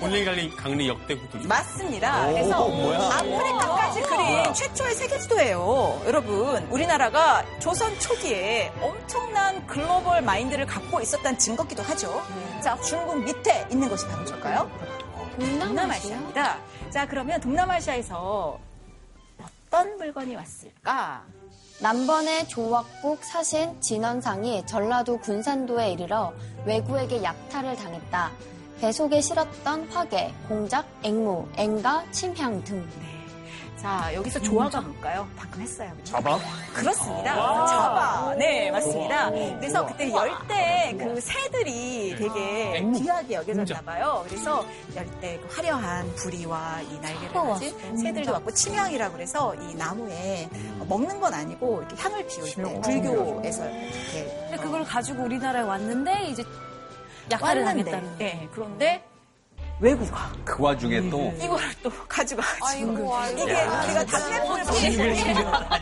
올레갈리 강리 역대 국도죠. 맞습니다. 오, 그래서 뭐야? 아프리카까지 그린 최초의 세계 지도예요. 여러분, 우리나라가 조선 초기에 엄청난 글로벌 마인드를 갖고 있었다는 증거기도 하죠. 자, 중국 밑에 있는 것이 바로 뭘까요? 동남아시아입니다. 자, 그러면 동남아시아에서 어떤 물건이 왔을까? 남번의 조wak국 사신 진원상이 전라도 군산도에 이르러 왜구에게 약탈을 당했다. 배 속에 실었던 화계, 공작, 앵무, 앵가, 침향 등. 자, 여기서 조화가 뭘까요? 방금 했어요. 그죠? 잡아? 그렇습니다. 자바. 네, 맞습니다. 그래서 그때 열대 그 새들이 되게 앵무. 귀하게 여겨졌나 봐요. 그래서 열대 그 화려한 부리와 이 날개를 가진 새들도 왔고 침향이라고 그래서 이 나무에 먹는 건 아니고 이렇게 향을 피울 때 불교에서 이렇게 근데 그걸 가지고 우리나라에 왔는데 이제 약탈을 왔는데, 당했다는 네, 그런데 외국가 그 와중에 또 이거를 또 가져가가지고 아이고, 아이고. 이게 우리가 담배불을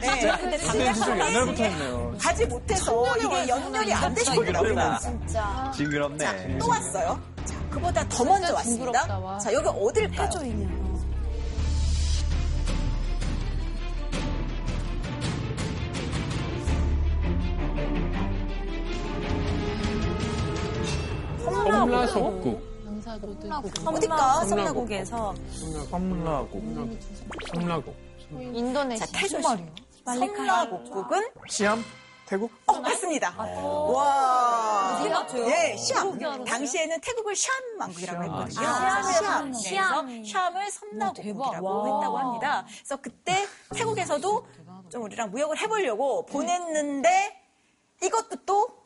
네, 근데 진짜 옛날부터 담배불을 했네요. 가지 못해서 이게 연결이 안 되시더라고요. 진짜. 징그럽네. 또 왔어요. 자, 그보다 더 먼저 왔습니다. 징그럽다. 자, 여기 어딜까요? 홈라 속국. 어딜까? 섬나국에서 섬나국. 섬나국. 인도네시아. 자, 태조 씨. 섬나국국은 시암? 태국? 어, 맞습니다. 와. 예, 시암. 당시에는 태국을 시암 왕국이라고 했거든요. 아, 시암. 시암. 시암을 섬나국국이라고 했다고 합니다. 그래서 그때 태국에서도 좀 우리랑 무역을 해보려고 보냈는데 이것도 또, 또,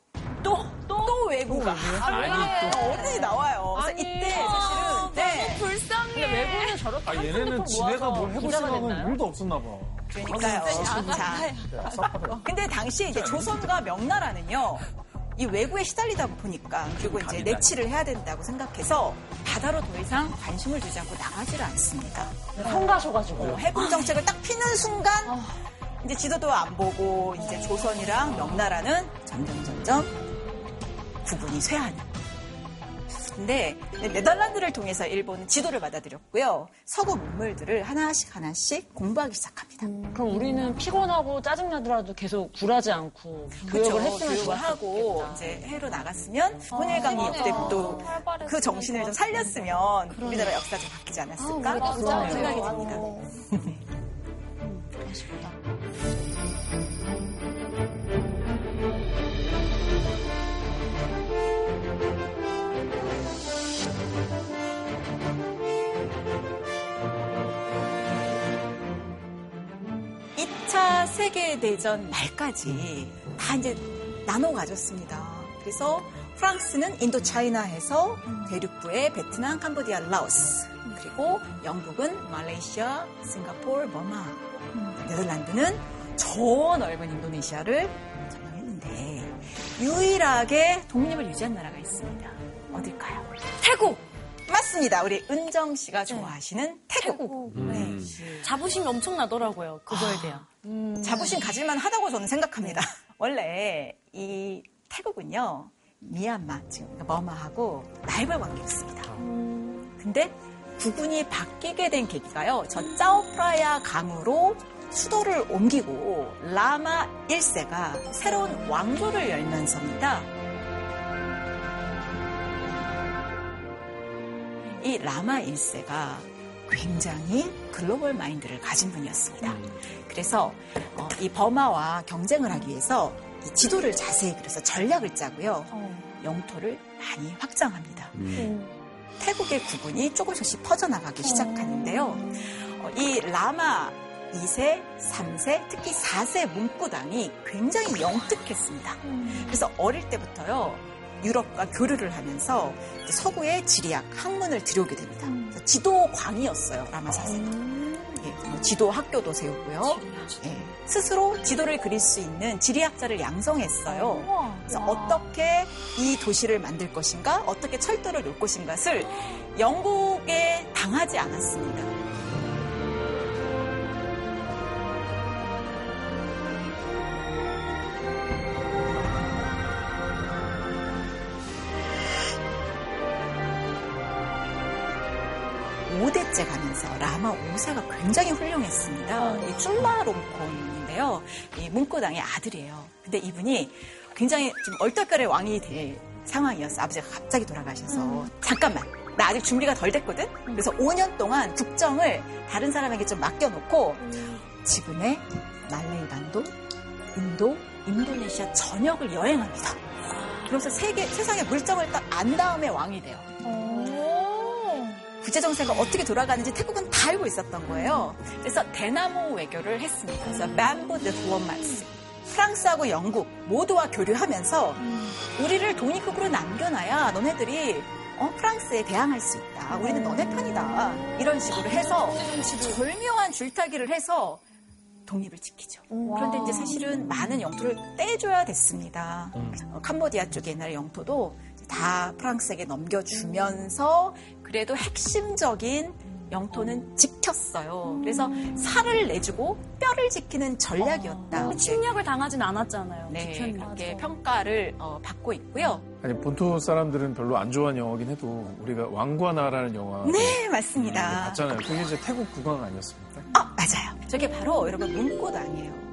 또 외국가. 아니, 또. 어, 어디든지 나와요. 그래서 이때 사실은, 네. 근데 외국은 저렇게 아, 얘네는 지네가 뭘 해볼 생각은 일도 없었나 봐. 그러니까요. 자, 근데 당시 이제 조선과 명나라는요. 이 외구에 시달리다 보니까 그리고 이제 내치를 해야 된다고 생각해서 바다로 더 이상 관심을 두지 않고 나가지를 않습니다. 성가셔가지고. 해군 정책을 딱 피는 순간 이제 지도도 안 보고 이제 조선이랑 명나라는 점점 점점 구분이 쇠하는. 근데 네덜란드를 통해서 일본은 지도를 받아들였고요. 서구 문물들을 하나씩 하나씩 공부하기 시작합니다. 그럼 우리는 피곤하고 짜증나더라도 계속 굴하지 않고 교육을 그렇죠. 했으면 교육을 하고. 이제 해로 나갔으면 혼일강리 역대도 그 정신을 좀 살렸으면 우리나라 역사가 좀 바뀌지 않았을까 그런 생각이 듭니다. [laughs] 이2 차 세계대전 말까지 다 이제 나눠 가졌습니다. 그래서 프랑스는 인도 차이나해서 대륙부에 베트남, 캄보디아, 라오스 그리고 영국은 말레이시아, 싱가포르, 버마 네덜란드는 저 넓은 인도네시아를 점령했는데 유일하게 독립을 유지한 나라가 있습니다. 어딜까요? 태국! 맞습니다. 우리 은정 씨가 좋아하시는 태국. 네. 자부심이 엄청나더라고요. 그거에 대한. 자부심 가질만 하다고 저는 생각합니다. [laughs] 원래 이 태국은요, 미얀마, 지금 머마하고 라이벌 관계였습니다. 근데 구분이 바뀌게 된 계기가요, 저 짜오프라야 강으로 수도를 옮기고 라마 1세가 새로운 왕조를 열면서입니다. 이 라마 1세가 굉장히 글로벌 마인드를 가진 분이었습니다. 그래서 어, 이 버마와 경쟁을 하기 위해서 이 지도를 자세히 그려서 전략을 짜고요. 영토를 많이 확장합니다. 태국의 구분이 조금씩 조금씩 퍼져나가기 시작하는데요. 어, 이 라마 2세, 3세, 특히 4세 문구당이 굉장히 영특했습니다. 그래서 어릴 때부터요. 유럽과 교류를 하면서 서구의 지리학, 학문을 들여오게 됩니다. 그래서 지도광이었어요, 라마 4세는. 예, 뭐 지도 학교도 세우고요. 예, 스스로 지도를 그릴 수 있는 지리학자를 양성했어요. 그래서 어떻게 이 도시를 만들 것인가, 어떻게 철도를 놓을 것인가를 영국에 당하지 않았습니다. 5세가 굉장히 훌륭했습니다. 이 쭈마롱콘인데요. 이 문고당의 아들이에요. 근데 이분이 굉장히 지금 얼떨결에 왕이 될 상황이었어. 아버지가 갑자기 돌아가셔서. 잠깐만. 나 아직 준비가 덜 됐거든? 그래서 5년 동안 국정을 다른 사람에게 좀 맡겨놓고 지금의 말레이 반도, 인도, 인도네시아 전역을 여행합니다. 그래서 세계, 세상의 물정을 딱 안 다음에 왕이 돼요. 국제 정세가 어떻게 돌아가는지 태국은 다 알고 있었던 거예요. 그래서 대나무 외교를 했습니다. 그래서 Bamboo Diplomats. 프랑스하고 영국 모두와 교류하면서 우리를 독립국으로 남겨놔야 너네들이 어, 프랑스에 대항할 수 있다. 우리는 너네 편이다. 이런 식으로 해서 절묘한 줄타기를 해서 독립을 지키죠. 그런데 이제 사실은 많은 영토를 떼줘야 됐습니다. 어, 캄보디아 쪽의 옛날 영토도 다 프랑스에게 넘겨주면서 그래도 핵심적인 영토는 지켰어요. 그래서 살을 내주고 뼈를 지키는 전략이었다. 침략을 당하진 않았잖아요. 네, 지켰는데. 그렇게 평가를 어, 받고 있고요. 아니 본토 사람들은 별로 안 좋아하는 영화긴 해도 우리가 왕과 나라는 영화 네, 맞습니다. 봤잖아요. 그게 이제 태국 국왕 아니었습니까? 아, 맞아요. 저게 바로 여러분 문고당이에요.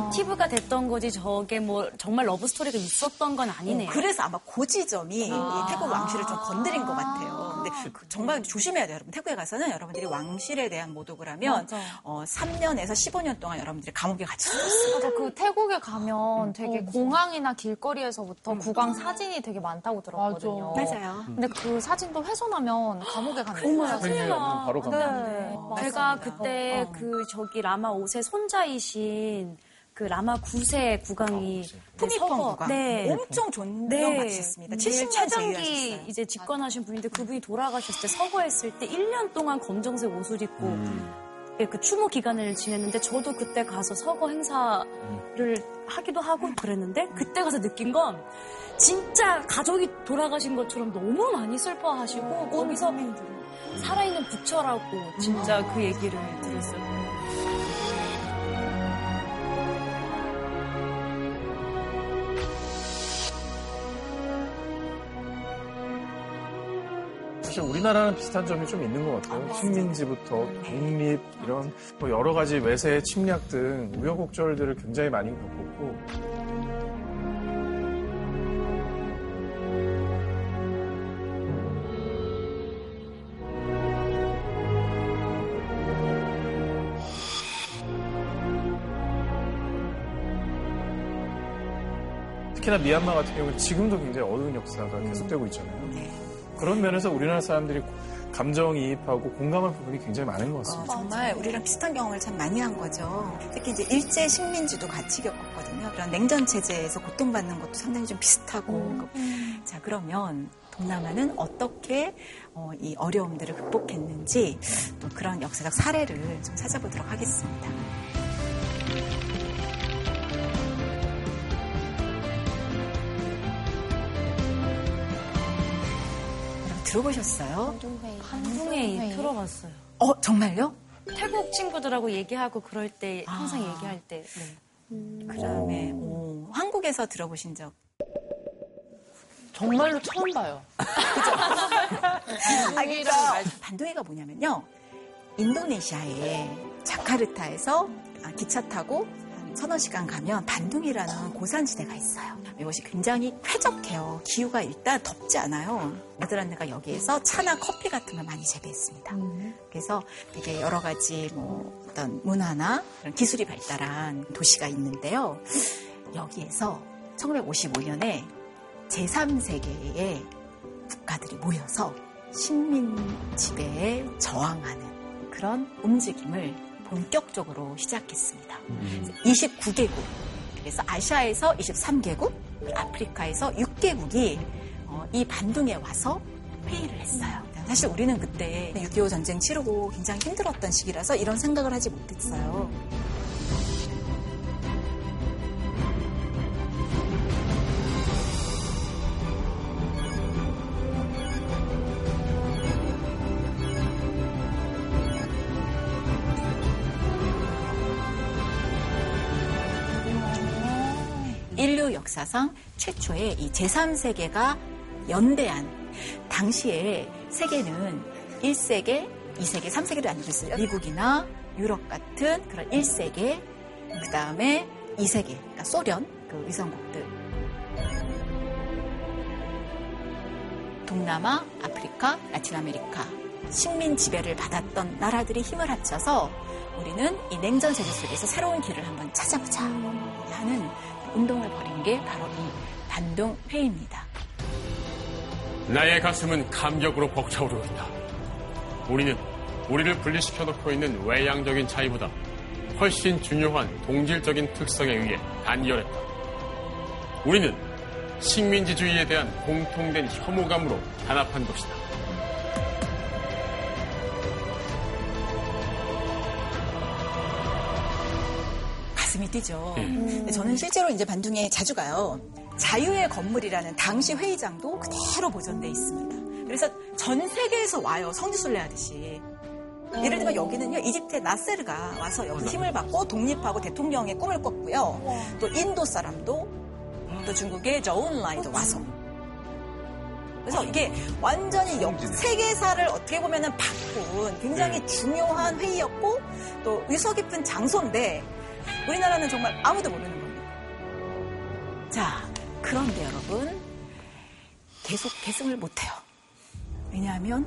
모티브가 됐던 거지 저게 뭐 정말 러브 스토리가 있었던 건 아니네요. 어, 그래서 아마 그 지점이 이 태국 왕실을 좀 건드린 것 같아요. 근데 그 정말 조심해야 돼요, 여러분. 태국에 가서는 여러분들이 왕실에 대한 모독을 하면 어, 3년에서 15년 동안 여러분들이 감옥에 있어요. [gasps] 맞아, 그 태국에 가면 되게 공항이나 길거리에서부터 국왕 사진이 되게 많다고 들었거든요. 맞아요. 근데 그 사진도 훼손하면 감옥에 가는 거예요. 사진은 바로 가면 네. 제가 맞습니다. 그때 그 저기 라마 5세 손자이신 그 라마 9세 국왕이 네, 푸미펑 서거- 국왕. 네. 엄청 존경받으셨습니다. 70년 최장기. 이제 집권하신 분인데 그분이 돌아가셨을 때 서거했을 때 1년 동안 검정색 옷을 입고 예, 그 추모 기간을 지냈는데 저도 그때 가서 서거 행사를 하기도 하고 그랬는데 그때 가서 느낀 건 진짜 가족이 돌아가신 것처럼 너무 많이 슬퍼하시고 거기서 살아있는 부처라고 진짜 그 얘기를 들었어요. 사실 우리나라는 비슷한 점이 좀 있는 것 같아요. 식민지부터 독립 이런 뭐 여러 가지 외세 침략 등 우여곡절들을 굉장히 많이 겪었고 특히나 미얀마 같은 경우는 지금도 굉장히 어두운 역사가 계속되고 있잖아요. 그런 면에서 우리나라 사람들이 감정이입하고 공감할 부분이 굉장히 많은 것 어, 같습니다. 정말 우리랑 비슷한 경험을 참 많이 한 거죠. 특히 이제 일제 식민지도 같이 겪었거든요. 그런 냉전 체제에서 고통받는 것도 상당히 좀 비슷하고. 자, 그러면 동남아는 어떻게 어, 이 어려움들을 극복했는지 또 그런 역사적 사례를 좀 찾아보도록 하겠습니다. 들어보셨어요? 한중에 들어봤어요. 어, 정말요? 태국 친구들하고 얘기하고 그럴 때 항상 얘기할 때 네. 그 다음에 오, 한국에서 들어보신 적 정말로 처음 봐요. 아, 그러니까 말 반도이가 뭐냐면요. 인도네시아의 자카르타에서 아, 기차 타고 한 서너 시간 가면 반둥이라는 고산지대가 있어요. 이것이 굉장히 쾌적해요. 기후가 일단 덥지 않아요. 네덜란드가 여기에서 차나 커피 같은 걸 많이 재배했습니다. 그래서 되게 여러 가지 뭐 어떤 문화나 기술이 발달한 도시가 있는데요. 여기에서 1955년에 제3세계의 국가들이 모여서 식민 지배에 저항하는 그런 움직임을 본격적으로 시작했습니다. 29개국, 그래서 아시아에서 23개국, 아프리카에서 6개국이 어, 이 반둥에 와서 회의를 했어요. 사실 우리는 그때 6.25 전쟁 치르고 굉장히 힘들었던 시기라서 이런 생각을 하지 못했어요. 역사상 최초의 이 제3세계가 연대한 당시에 세계는 1세계, 2세계, 3세계로 나뉘어졌어요. 미국이나 유럽 같은 그런 1세계, 그 다음에 2세계, 그러니까 소련, 그 위성국들. 동남아, 아프리카, 라틴 아메리카 식민 지배를 받았던 나라들이 힘을 합쳐서 우리는 이 냉전 세계 속에서 새로운 길을 한번 찾아보자 하는 운동을 벌인 게 바로 이 반동 회의입니다. 나의 가슴은 감격으로 벅차오르는다. 우리는 우리를 분리시켜 놓고 있는 외향적인 차이보다 훨씬 중요한 동질적인 특성에 의해 단결했다. 우리는 식민지주의에 대한 공통된 혐오감으로 단합한 것이다. 가슴이 뛰죠. 근데 저는 실제로 이제 반둥에 자주 가요. 자유의 건물이라는 당시 회의장도 그대로 보존돼 있습니다. 그래서 전 세계에서 와요. 성지순례 하듯이. 예를 들면 여기는요, 이집트의 나세르가 와서 여기 힘을 받고 독립하고 대통령의 꿈을 꿨고요. 또 인도 사람도, 또 중국의 저운라이도 와서. 그래서 이게 완전히 역, 세계사를 어떻게 보면은 바꾼 굉장히 중요한 회의였고 또 위서 깊은 장소인데 우리나라는 정말 아무도 모르는 겁니다. 자, 그런데 여러분 계속 계승을 못해요. 왜냐하면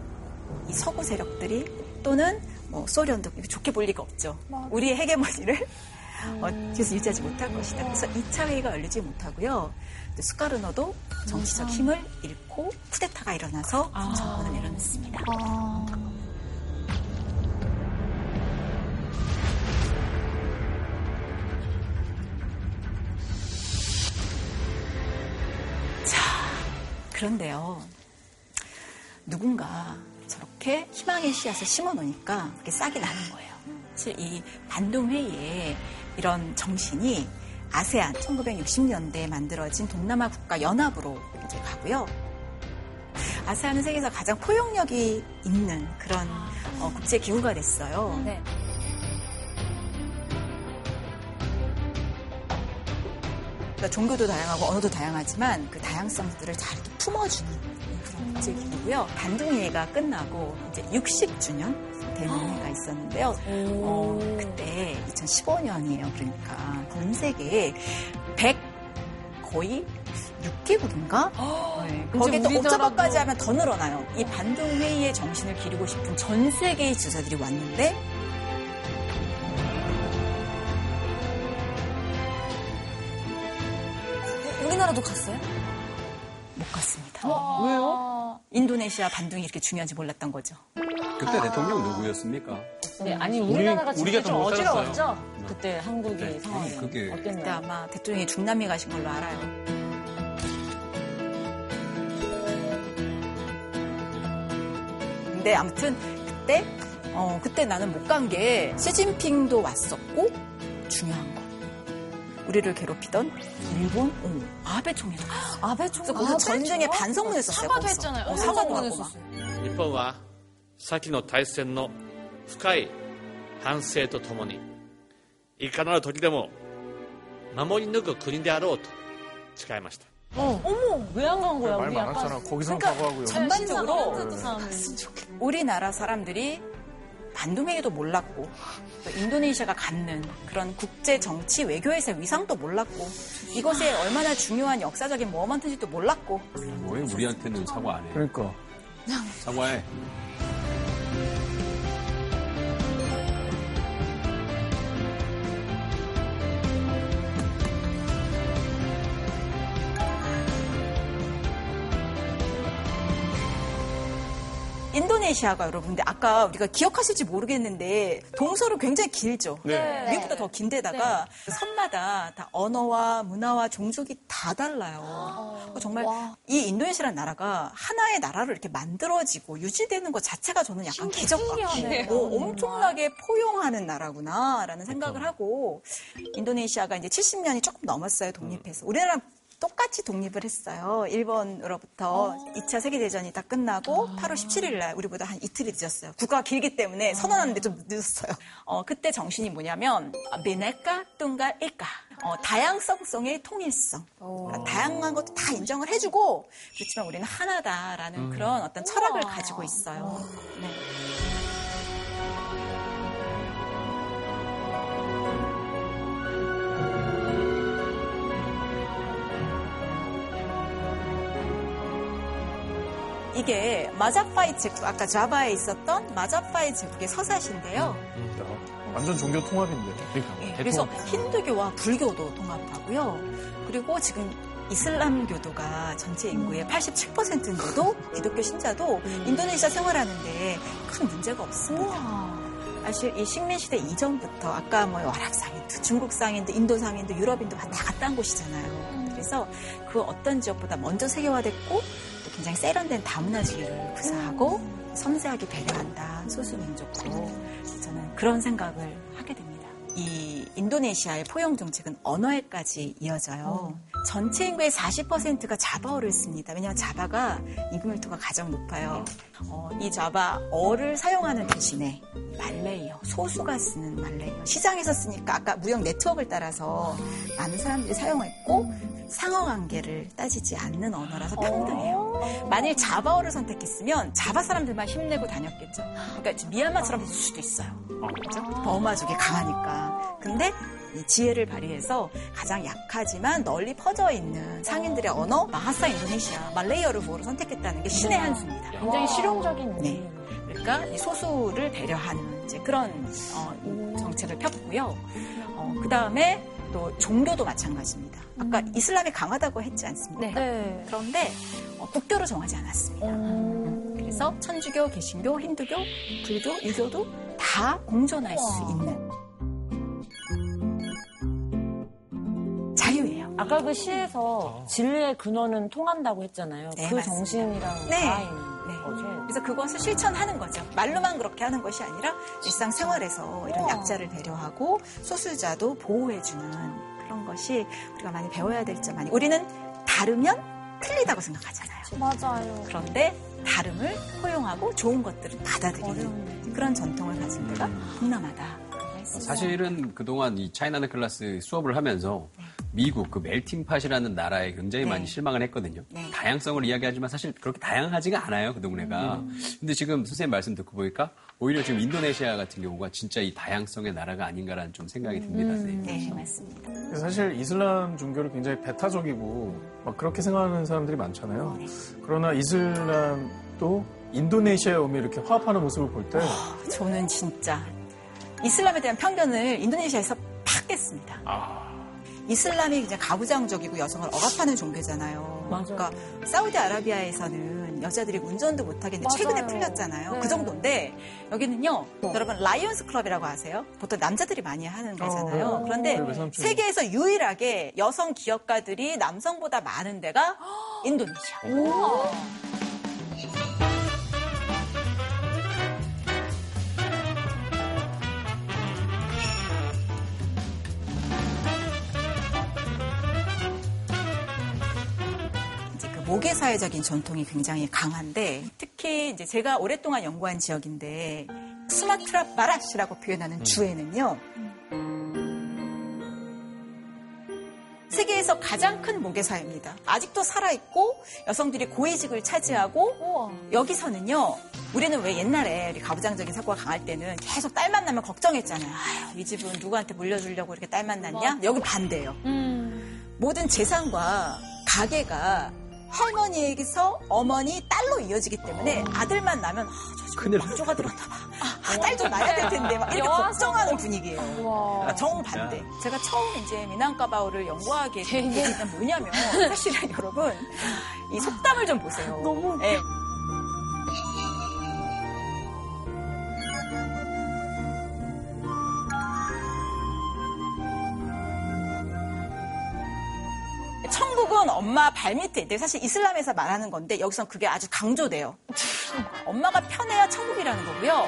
이 서구 세력들이 또는 뭐 소련도 좋게 볼 리가 없죠. 우리의 헤게모니를 어, 계속 유지하지 못할 것이다. 그래서 2차 회의가 열리지 못하고요. 스카르노도 정치적 힘을 잃고 쿠데타가 일어나서 정권을 내려놓습니다. 자, 그런데요. 누군가 저렇게 희망의 씨앗을 심어 놓으니까 그게 싹이 나는 거예요. 사실 이 반동 회의에 이런 정신이 아세안 1960년대에 만들어진 동남아 국가 연합으로 이제 가고요. 아세안은 세계에서 가장 포용력이 있는 그런 어, 국제 기구가 됐어요. 네. 그러니까 종교도 다양하고 언어도 다양하지만 그 다양성들을 잘 이렇게 품어주는 그런 기구고요. 반둥회가 끝나고 이제 60주년 대논회가 있었는데요. 어, 그때 2015년이에요. 그러니까 전 세계에 100 거의 6개국인가? 네. 거기에 또 옥저버까지 하면 더 늘어나요. 이 반둥회의의 정신을 기리고 싶은 전 세계의 지도자들이 왔는데 나라도 갔어요? 못 갔습니다. 왜요? 인도네시아 반둥이 이렇게 중요한지 몰랐던 거죠. 그때 대통령 누구였습니까? 네, 아니 우리- 우리나라가 우리가 진짜 좀 어지러웠죠? 살았어요. 그때 한국이 네, 상황이 그게- 그때 어땠나요? 아마 대통령이 중남미 가신 걸로 알아요. 근데 아무튼 그때 어 그때 나는 못 간 게 시진핑도 왔었고 중요한 거 우리를 괴롭히던 일본 어, 아베 총리도 갔어. 아베 그래서 거기서 전쟁에 반성문 했었어요. 사과도 거기서. 했잖아요. 어, 사과도 하고 막. 했었어요. 日本は先の大戦の深い反省とともにいかなる時でも守り抜く国であろうと誓いました 왜 안 간 거야? 말 우리 많았잖아. 약간 거기서 그러니까 사과하고요. 전반적으로 음. 우리나라 사람들이 반도메이도 몰랐고 또 인도네시아가 갖는 그런 국제 정치 외교에서의 위상도 몰랐고 이것이 얼마나 중요한 역사적인 모먼트인지도 몰랐고 왜 우리한테는 사과 안 해? 그러니까. 사과해. 인도네시아가 여러분들 아까 우리가 기억하실지 모르겠는데 동서로 굉장히 길죠. 네. 미국보다 더 긴데다가 섬마다 다 언어와 문화와 종족이 다 달라요. 그러니까 정말 이 인도네시아라는 나라가 하나의 나라로 이렇게 만들어지고 유지되는 것 자체가 저는 약간 기적. 어, 엄청나게 포용하는 나라구나라는 생각을 하고 인도네시아가 이제 70년이 조금 넘었어요 독립해서 우리나라 똑같이 독립을 했어요. 일본으로부터 2차 세계대전이 다 끝나고 8월 17일 날 우리보다 한 이틀이 늦었어요. 국가가 길기 때문에 선언하는데 좀 늦었어요. 어, 그때 정신이 뭐냐면 미네까 뚱가 일까 어, 다양성성의 통일성. 그러니까 다양한 것도 다 인정을 해주고 그렇지만 우리는 하나다라는 그런 어떤 철학을 가지고 있어요. 네. 이게 마자파이 제국, 아까 자바에 있었던 마자파이 제국의 서사시인데요. 완전 종교 통합인데. 예, 그래서 힌두교와 불교도 통합하고요. 그리고 지금 이슬람 교도가 전체 인구의 87%인데도 기독교 신자도 인도네시아 생활하는데 큰 문제가 없습니다. 사실 이 식민시대 이전부터 아까 뭐 와락상인도 중국상인도 인도상인도 유럽인도 다 갔다 온 곳이잖아요. 그래서 그 어떤 지역보다 먼저 세계화됐고 또 굉장히 세련된 다문화주의를 구사하고 섬세하게 배려한다 소수민족으로 저는 그런 생각을 하게 됩니다. 이 인도네시아의 포용 정책은 언어에까지 이어져요. 전체 인구의 40%가 자바어를 씁니다. 왜냐하면 자바가 인구 밀도가 가장 높아요. 어, 이 자바어를 사용하는 대신에 말레이어, 소수가 쓰는 말레이어. 시장에서 쓰니까 아까 무역 네트워크를 따라서 많은 사람들이 사용했고 상하 관계를 따지지 않는 언어라서 평등해요. 만일 자바어를 선택했으면 자바 사람들만 힘내고 다녔겠죠. 그러니까 미얀마처럼 됐을 수도 있어요. 그렇죠? 버마족이 강하니까. 근데 이 지혜를 발휘해서 가장 약하지만 널리 퍼져 있는 상인들의 언어 마하사 인도네시아 말레이어를 보호로 선택했다는 게 신의 한 수입니다. 굉장히 실용적인. 네. 그러니까 이 소수를 배려하는 이제 그런 어, 정책을 폈고요. 어, 그 다음에 또 종교도 마찬가지입니다. 아까 이슬람이 강하다고 했지 않습니까? 네. 그런데 어, 국교를 정하지 않았습니다. 그래서 천주교, 개신교, 힌두교, 불교, 유교도 다 공존할 수 있는 자유예요. 아까 그 시에서 진리의 근원은 통한다고 했잖아요. 네, 그 맞습니다. 정신이랑 네. 닿아 있는 네. 거죠. 그래서 그것을 실천하는 거죠. 말로만 그렇게 하는 것이 아니라 일상생활에서 이런 약자를 배려하고 소수자도 보호해주는 것이 우리가 많이 배워야 될 점 아니. 우리는 다르면 틀리다고 생각하잖아요. 맞아요. 그런데 다름을 포용하고 좋은 것들을 받아들이는 그런 전통을 가진 데가 동남아다. 사실은 그동안 이 차이나는 클래스 수업을 하면서 미국 그 멜팅팟이라는 나라에 굉장히 네. 많이 실망을 했거든요. 네. 다양성을 이야기하지만 사실 그렇게 다양하지가 않아요, 그 동네가. 근데 지금 선생님 말씀 듣고 보니까 오히려 지금 인도네시아 같은 경우가 진짜 이 다양성의 나라가 아닌가라는 좀 생각이 듭니다, 선생님. 네, 맞습니다. 사실 이슬람 종교를 굉장히 배타적이고 막 그렇게 생각하는 사람들이 많잖아요. 그러나 이슬람도 인도네시아에 오면 이렇게 화합하는 모습을 볼때 저는 진짜 이슬람에 대한 편견을 인도네시아에서 팍 깼습니다. 이슬람이 그냥 가부장적이고 여성을 억압하는 종교잖아요. 맞아요. 그러니까 사우디아라비아에서는 여자들이 운전도 못하겠는데 최근에. 풀렸잖아요. 네. 그 정도인데 여기는요. 여러분 라이온스 클럽이라고 아세요? 보통 남자들이 많이 하는 거잖아요. 어, 그런데 네. 세계에서 유일하게 여성 기업가들이 남성보다 많은 데가 인도네시아. 이제 그 모계 사회적인 전통이 굉장히 강한데 특히 이제 제가 오랫동안 연구한 지역인데 수마트라 바라시라고 표현하는 주에는요. 세계에서 가장 큰 모계 사회입니다. 아직도 살아있고 여성들이 고위직을 차지하고 여기서는요. 우리는 왜 옛날에 우리 가부장적인 사고가 강할 때는 계속 딸 만나면 걱정했잖아요. 아유, 이 집은 누구한테 물려주려고 이렇게 딸 만났냐? 여기 반대예요. 모든 재산과 가게가 할머니에게서 어머니, 딸로 이어지기 때문에 아들만 나면 아, 저 큰일 왕조가 들었나 봐. 아, 딸좀 낳아야 될 텐데. 막 이렇게 걱정하는 분위기예요. 그러니까 정반대. 제가 처음 이제 미난카바오를 연구하게 된 계기가 뭐냐면 사실은 여러분 이 속담을 좀 보세요. 너무 천 엄마 발밑에 있대. 사실 이슬람에서 말하는 건데 여기선 그게 아주 강조돼요. [laughs] 엄마가 편해야 천국이라는 거고요.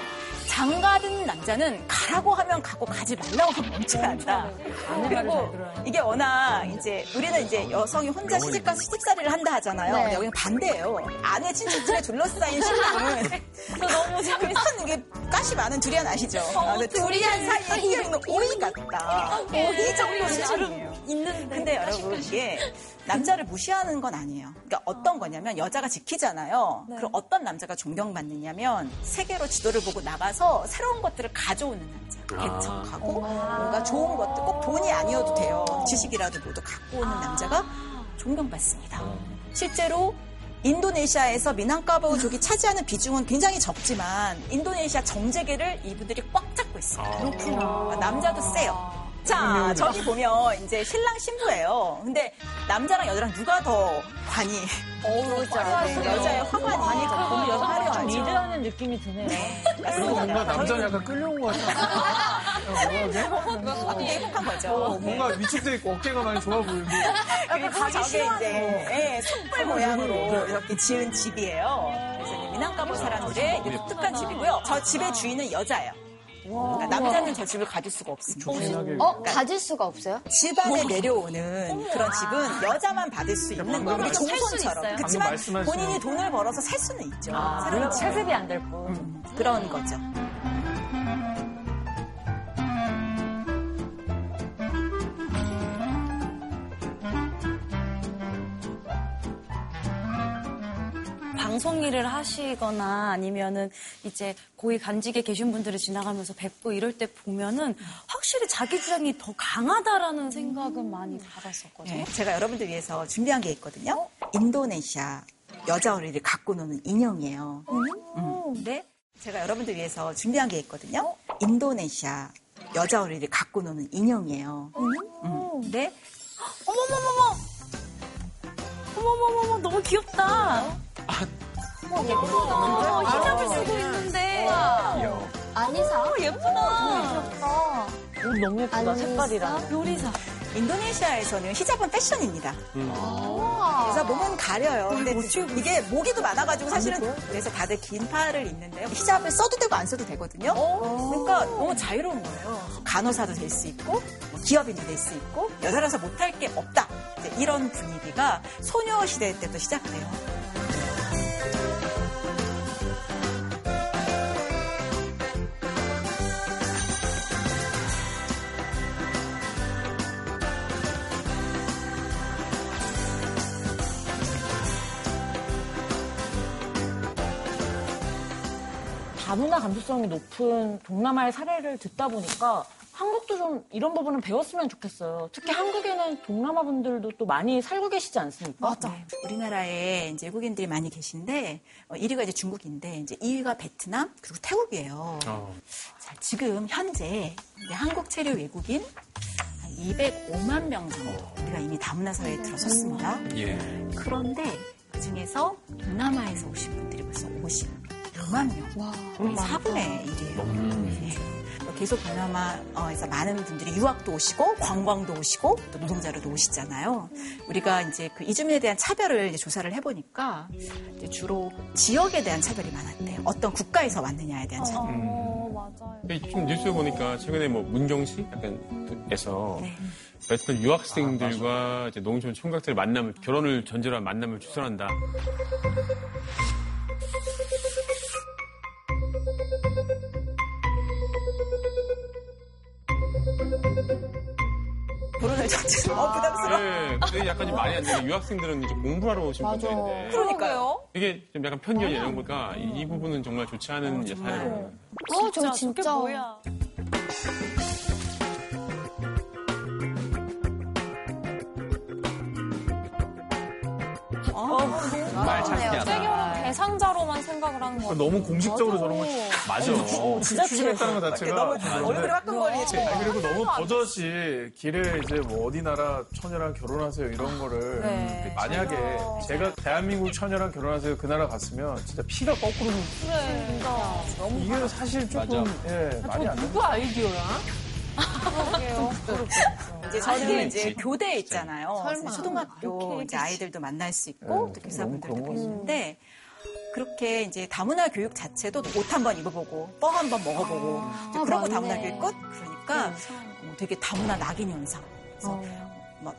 장가든 남자는 가라고 하면 가고 가지 말라고 하면 멈춰야 한다. 그리고 이게 워낙 이제 우리는 이제 여성이 혼자 시집가서 시집살이를 한다 하잖아요. 근데 여기는 반대예요. 아내 친척들에 둘러싸인 신랑은 [laughs] 너무 재밌는 이게 가시 많은 두리안 아시죠? 아, 그 두리안 사이에 끼어 있는 오이 같다. 오이 정도 수준이에요. 있는데. 근데 여러분 이게 남자를 무시하는 건 아니에요. 그러니까 어떤 거냐면 여자가 지키잖아요. 그럼 어떤 남자가 존경받느냐면 세계로 지도를 보고 나가서 새로운 것들을 가져오는 남자. 개척하고 뭔가 좋은 것들 꼭 돈이 아니어도 돼요. 지식이라도 모두 갖고 오는 남자가 존경받습니다. 실제로 인도네시아에서 미난카바오족이 차지하는 비중은 굉장히 적지만 인도네시아 정재계를 이분들이 꽉 잡고 있습니다. 그렇구나. 남자도 세요. 자, 저기 보면 이제 신랑 신부예요. 근데 남자랑 여자랑 누가 더 관이 어우자 네, 여자의 화관이 보면 여자 좀 화려하죠. 리드하는 느낌이 드네요. 네, 그리고 뭔가. 남자는 약간 끌려온 것 같아. 아, 되게 행복한 거죠. 어, 뭔가 위축돼 있고 어깨가 많이 좋아 보이고. 그리고 저게 이제 예, 숯불 모양으로 이렇게 지은 집이에요. 그래서 이제 미난카보 사람들의 이제 독특한 집이고요. 저 집의 주인은 여자예요. 그러니까 남자는 저 집을 가질 수가 없습니다. 어, 가질 수가 없어요? 집안에 내려오는 그런 집은 여자만 받을 수 있는 방금 거. 우리 종손처럼. 있어요? 그렇지만 본인이 돈을 벌어서 살 수는 있죠. 새로운 물론 세습이 안 될 뿐. 그런 거죠. 방송 일을 하시거나 아니면은 이제 고위 간직에 계신 분들을 지나가면서 뵙고 이럴 때 보면은 확실히 자기 주장이 더 강하다라는 생각은 많이 받았었거든요. 네, 제가 여러분들 위해서 준비한 게 있거든요. 인도네시아 여자 어린이를 갖고 노는 인형이에요. 음. 네. 제가 여러분들 위해서 준비한 게 있거든요. 인도네시아 여자 어린이를 갖고 노는 인형이에요. 음. 네. 어머머머머! 어머머머머, 너무 귀엽다. 어, 히잡을 쓰고 있는데. 아니사. 어, 예쁘다. 옷 너무 예쁘다, 아니사? 색깔이랑. 요리사. 인도네시아에서는 히잡은 패션입니다. 그래서 몸은 가려요. 근데 이게 모기도 많아가지고 사실은 그래서 다들 긴 팔을 입는데요. 히잡을 써도 되고 안 써도 되거든요. 그러니까 너무 자유로운 거예요. 간호사도 될 수 있고 뭐 기업인도 될 수 있고 여자라서 못할 게 없다. 이제 이런 분위기가 소녀 시대 때부터 시작돼요. 다문화 감수성이 높은 동남아의 사례를 듣다 보니까 한국도 좀 이런 부분은 배웠으면 좋겠어요. 특히 한국에는 동남아 분들도 또 많이 살고 계시지 않습니까? 맞아. 우리나라에 이제 외국인들이 많이 계신데 어, 1위가 이제 중국인데 이제 2위가 베트남 그리고 태국이에요. 자, 지금 현재 이제 한국 체류 외국인 한 205만 명 정도 우리가 이미 다문화 사회에 들어섰습니다. 예. 그런데 그 중에서 동남아에서 오신 분들이 벌써 56만 명. 거의 4분의 1이에요. 계속 동남아에서 많은 분들이 유학도 오시고 관광도 오시고 또 노동자로도 오시잖아요. 우리가 이제 그 이주민에 대한 차별을 이제 조사를 해보니까 이제 주로 지역에 대한 차별이 많았대요. 어떤 국가에서 왔느냐에 대한 차별. 어, 맞아요. 근데 좀 뉴스 보니까 최근에 뭐 문경시 약간에서 네. 베트남 유학생들과 이제 농촌 총각들 만남을 결혼을 전제로 한 만남을 주선한다. [laughs] 결혼을 전제로 어, 부담스러워. 네, 근데 약간 좀 말이 안 되는 유학생들은 이제 공부하러 오신 분들인데 그러니까요. 이게 좀 약간 편견이 이런 거니까 이, 이 부분은 정말 좋지 않은 이제 사례로. 어, 저 진짜. 저게 뭐야. 말 찾기 세결혼 하다. 대상자로만 생각을 하는 거 같아요. 너무 공식적으로 저런 걸 맞아. 진짜 추진했다는 것 자체가 너무 얼굴이 화끈거리지. 아니, 그리고 너무 버젓이 길에 이제 뭐 어디 나라 처녀랑 결혼하세요 이런 거를 네. 만약에 제가 대한민국 처녀랑 결혼하세요 그 나라 갔으면 진짜 피가 거꾸로 그래, 진짜. 너무 이게 사실 조금 예, 말이 안 돼. 누구 아이디어야? 이제 저는 이제 교대에 있잖아요. 설마. 초등학교 이제 아이들도 만날 수 있고 또 교사분들도 계시는데 그렇게 이제 다문화 교육 자체도 옷 한 번 입어보고 뻐 한 번 먹어보고 이제 그러고 다문화 교육 끝? 그러니까 어, 되게 다문화 낙인 현상. 그래서 뭐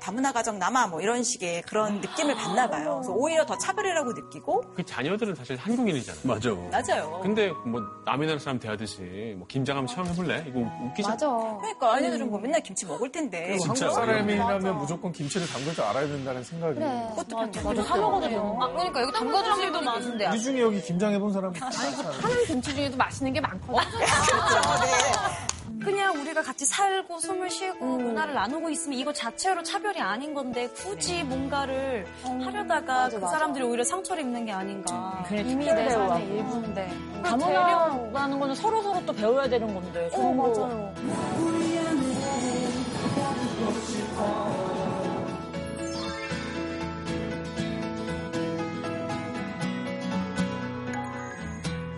다문화 가정 남아 뭐 이런 식의 그런 느낌을 받나 봐요. 그래서 오히려 더 차별이라고 느끼고 그 자녀들은 사실 한국인이잖아요. 맞아. 맞아요. 근데 뭐 남의 나라 사람 대하듯이 뭐 김장하면 처음 해볼래? 이거 웃기지? 맞아. 그러니까 아이들은 뭐 맨날 김치 먹을 텐데 한국 진짜 사람이라면 무조건 김치를 담글 줄 알아야 된다는 생각이. 그것도 편견. 맞아, 사 먹거든요. 아, 그러니까 여기 담궈주는 분도 많은데. 우리 중에 여기 김장 해본 사람 많잖아요. 하는 김치 중에도 맛있는 게 많거든. [laughs] 그 냥 우리가 같이 살고 숨을 쉬고 문화를 나누고 있으면 이거 자체로 차별이 아닌 건데 굳이 뭔가를 하려다가 그 사람들이 오히려 상처를 입는 게 아닌가. 괜히 이미 내. 삶의 일부인데. 다문화라는 거는 서로 서로 또 배워야 되는 건데. 어, 맞아요.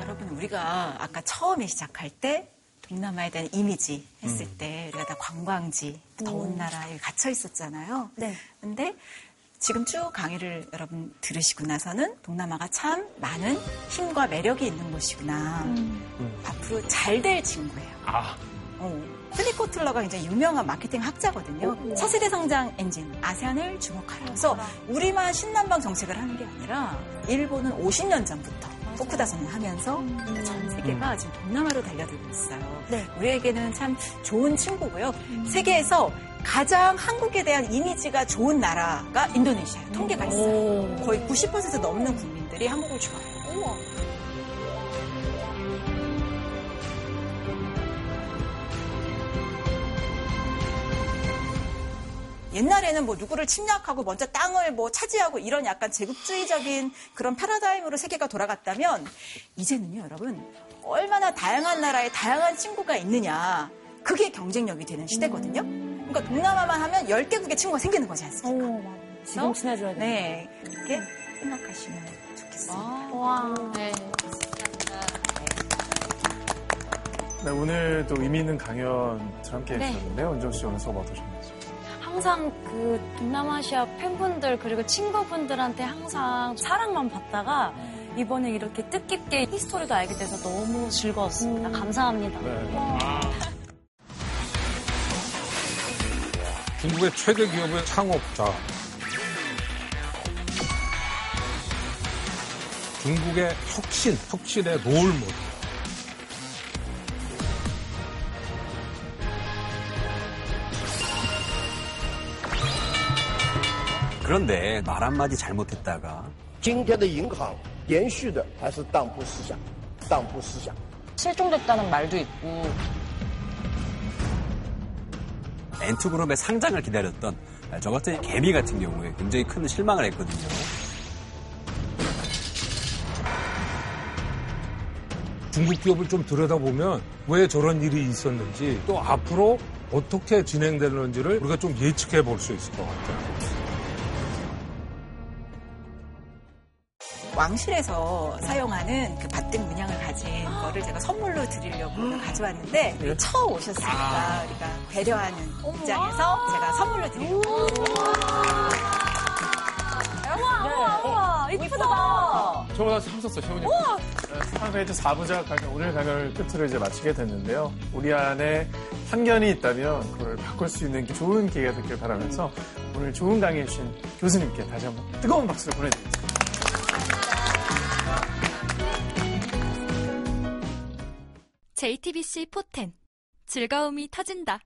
여러분 우리가 아까 처음에 시작할 때 동남아에 대한 이미지 했을 때 우리가 다 관광지, 더운 나라에 갇혀 있었잖아요. 네. 근데 지금 쭉 강의를 여러분 들으시고 나서는 동남아가 참 많은 힘과 매력이 있는 곳이구나. 앞으로 잘 될 친구예요. 아, 어. 필립 코틀러가 굉장히 유명한 마케팅 학자거든요. 차세대 성장 엔진, 아세안을 주목하라. 그래서 우리만 신남방 정책을 하는 게 아니라 일본은 50년 전부터 포크다선을 하면서 전 세계가 지금 동남아로 달려들고 있어요. 네. 우리에게는 참 좋은 친구고요. 세계에서 가장 한국에 대한 이미지가 좋은 나라가 인도네시아예요. 통계가 있어요. 거의 90% 넘는 국민들이 한국을 좋아해요. 옛날에는 뭐 누구를 침략하고 먼저 땅을 뭐 차지하고 이런 약간 제국주의적인 그런 패러다임으로 세계가 돌아갔다면 이제는요, 여러분. 얼마나 다양한 나라에 다양한 친구가 있느냐. 그게 경쟁력이 되는 시대거든요. 그러니까 동남아만 하면 10개국의 친구가 생기는 거지 않습니까? 지금 친해져야 돼. 네. 그렇게 생각하시면 좋겠습니다. 와. 네. 네, 오늘 또 의미 있는 강연들 함께 네. 해주셨는데요. 은정 씨 오늘 수업 어떠셨나요? 항상 그 동남아시아 팬분들 그리고 친구분들한테 항상 사랑만 받다가 이번에 이렇게 뜻깊게 히스토리도 알게 돼서 너무 즐거웠습니다. 감사합니다. 중국의 최대 기업의 창업자. 중국의 혁신, 혁신의 롤모델. 그런데 말 한마디 잘못했다가 今天的银行延续的还是当铺思想，当铺思想。 실종됐다는 말도 있고 엔투그룹의 상장을 기다렸던 저 같은 개미 같은 경우에 굉장히 큰 실망을 했거든요. 중국 기업을 좀 들여다보면 왜 저런 일이 있었는지 또 앞으로 어떻게 진행되는지를 우리가 좀 예측해 볼 수 있을 것 같아요. 왕실에서 사용하는 그 바틱 문양을 가진 거를 제가 선물로 드리려고 가져왔는데 처음 오셨으니까 우리가 배려하는 입장에서 제가 선물로 드리려고 우와, 우와, 이쁘다. 저거 나 처음 썼어, 시원이. Stop Hate 4부작 강연, 오늘 강연을 끝으로 이제 마치게 됐는데요. 우리 안에 편견이 있다면 그걸 바꿀 수 있는 좋은 기회가 되길 바라면서 오늘 좋은 강의 해주신 교수님께 다시 한번 뜨거운 박수를 보내드립니다. JTBC 포텐 즐거움이 터진다.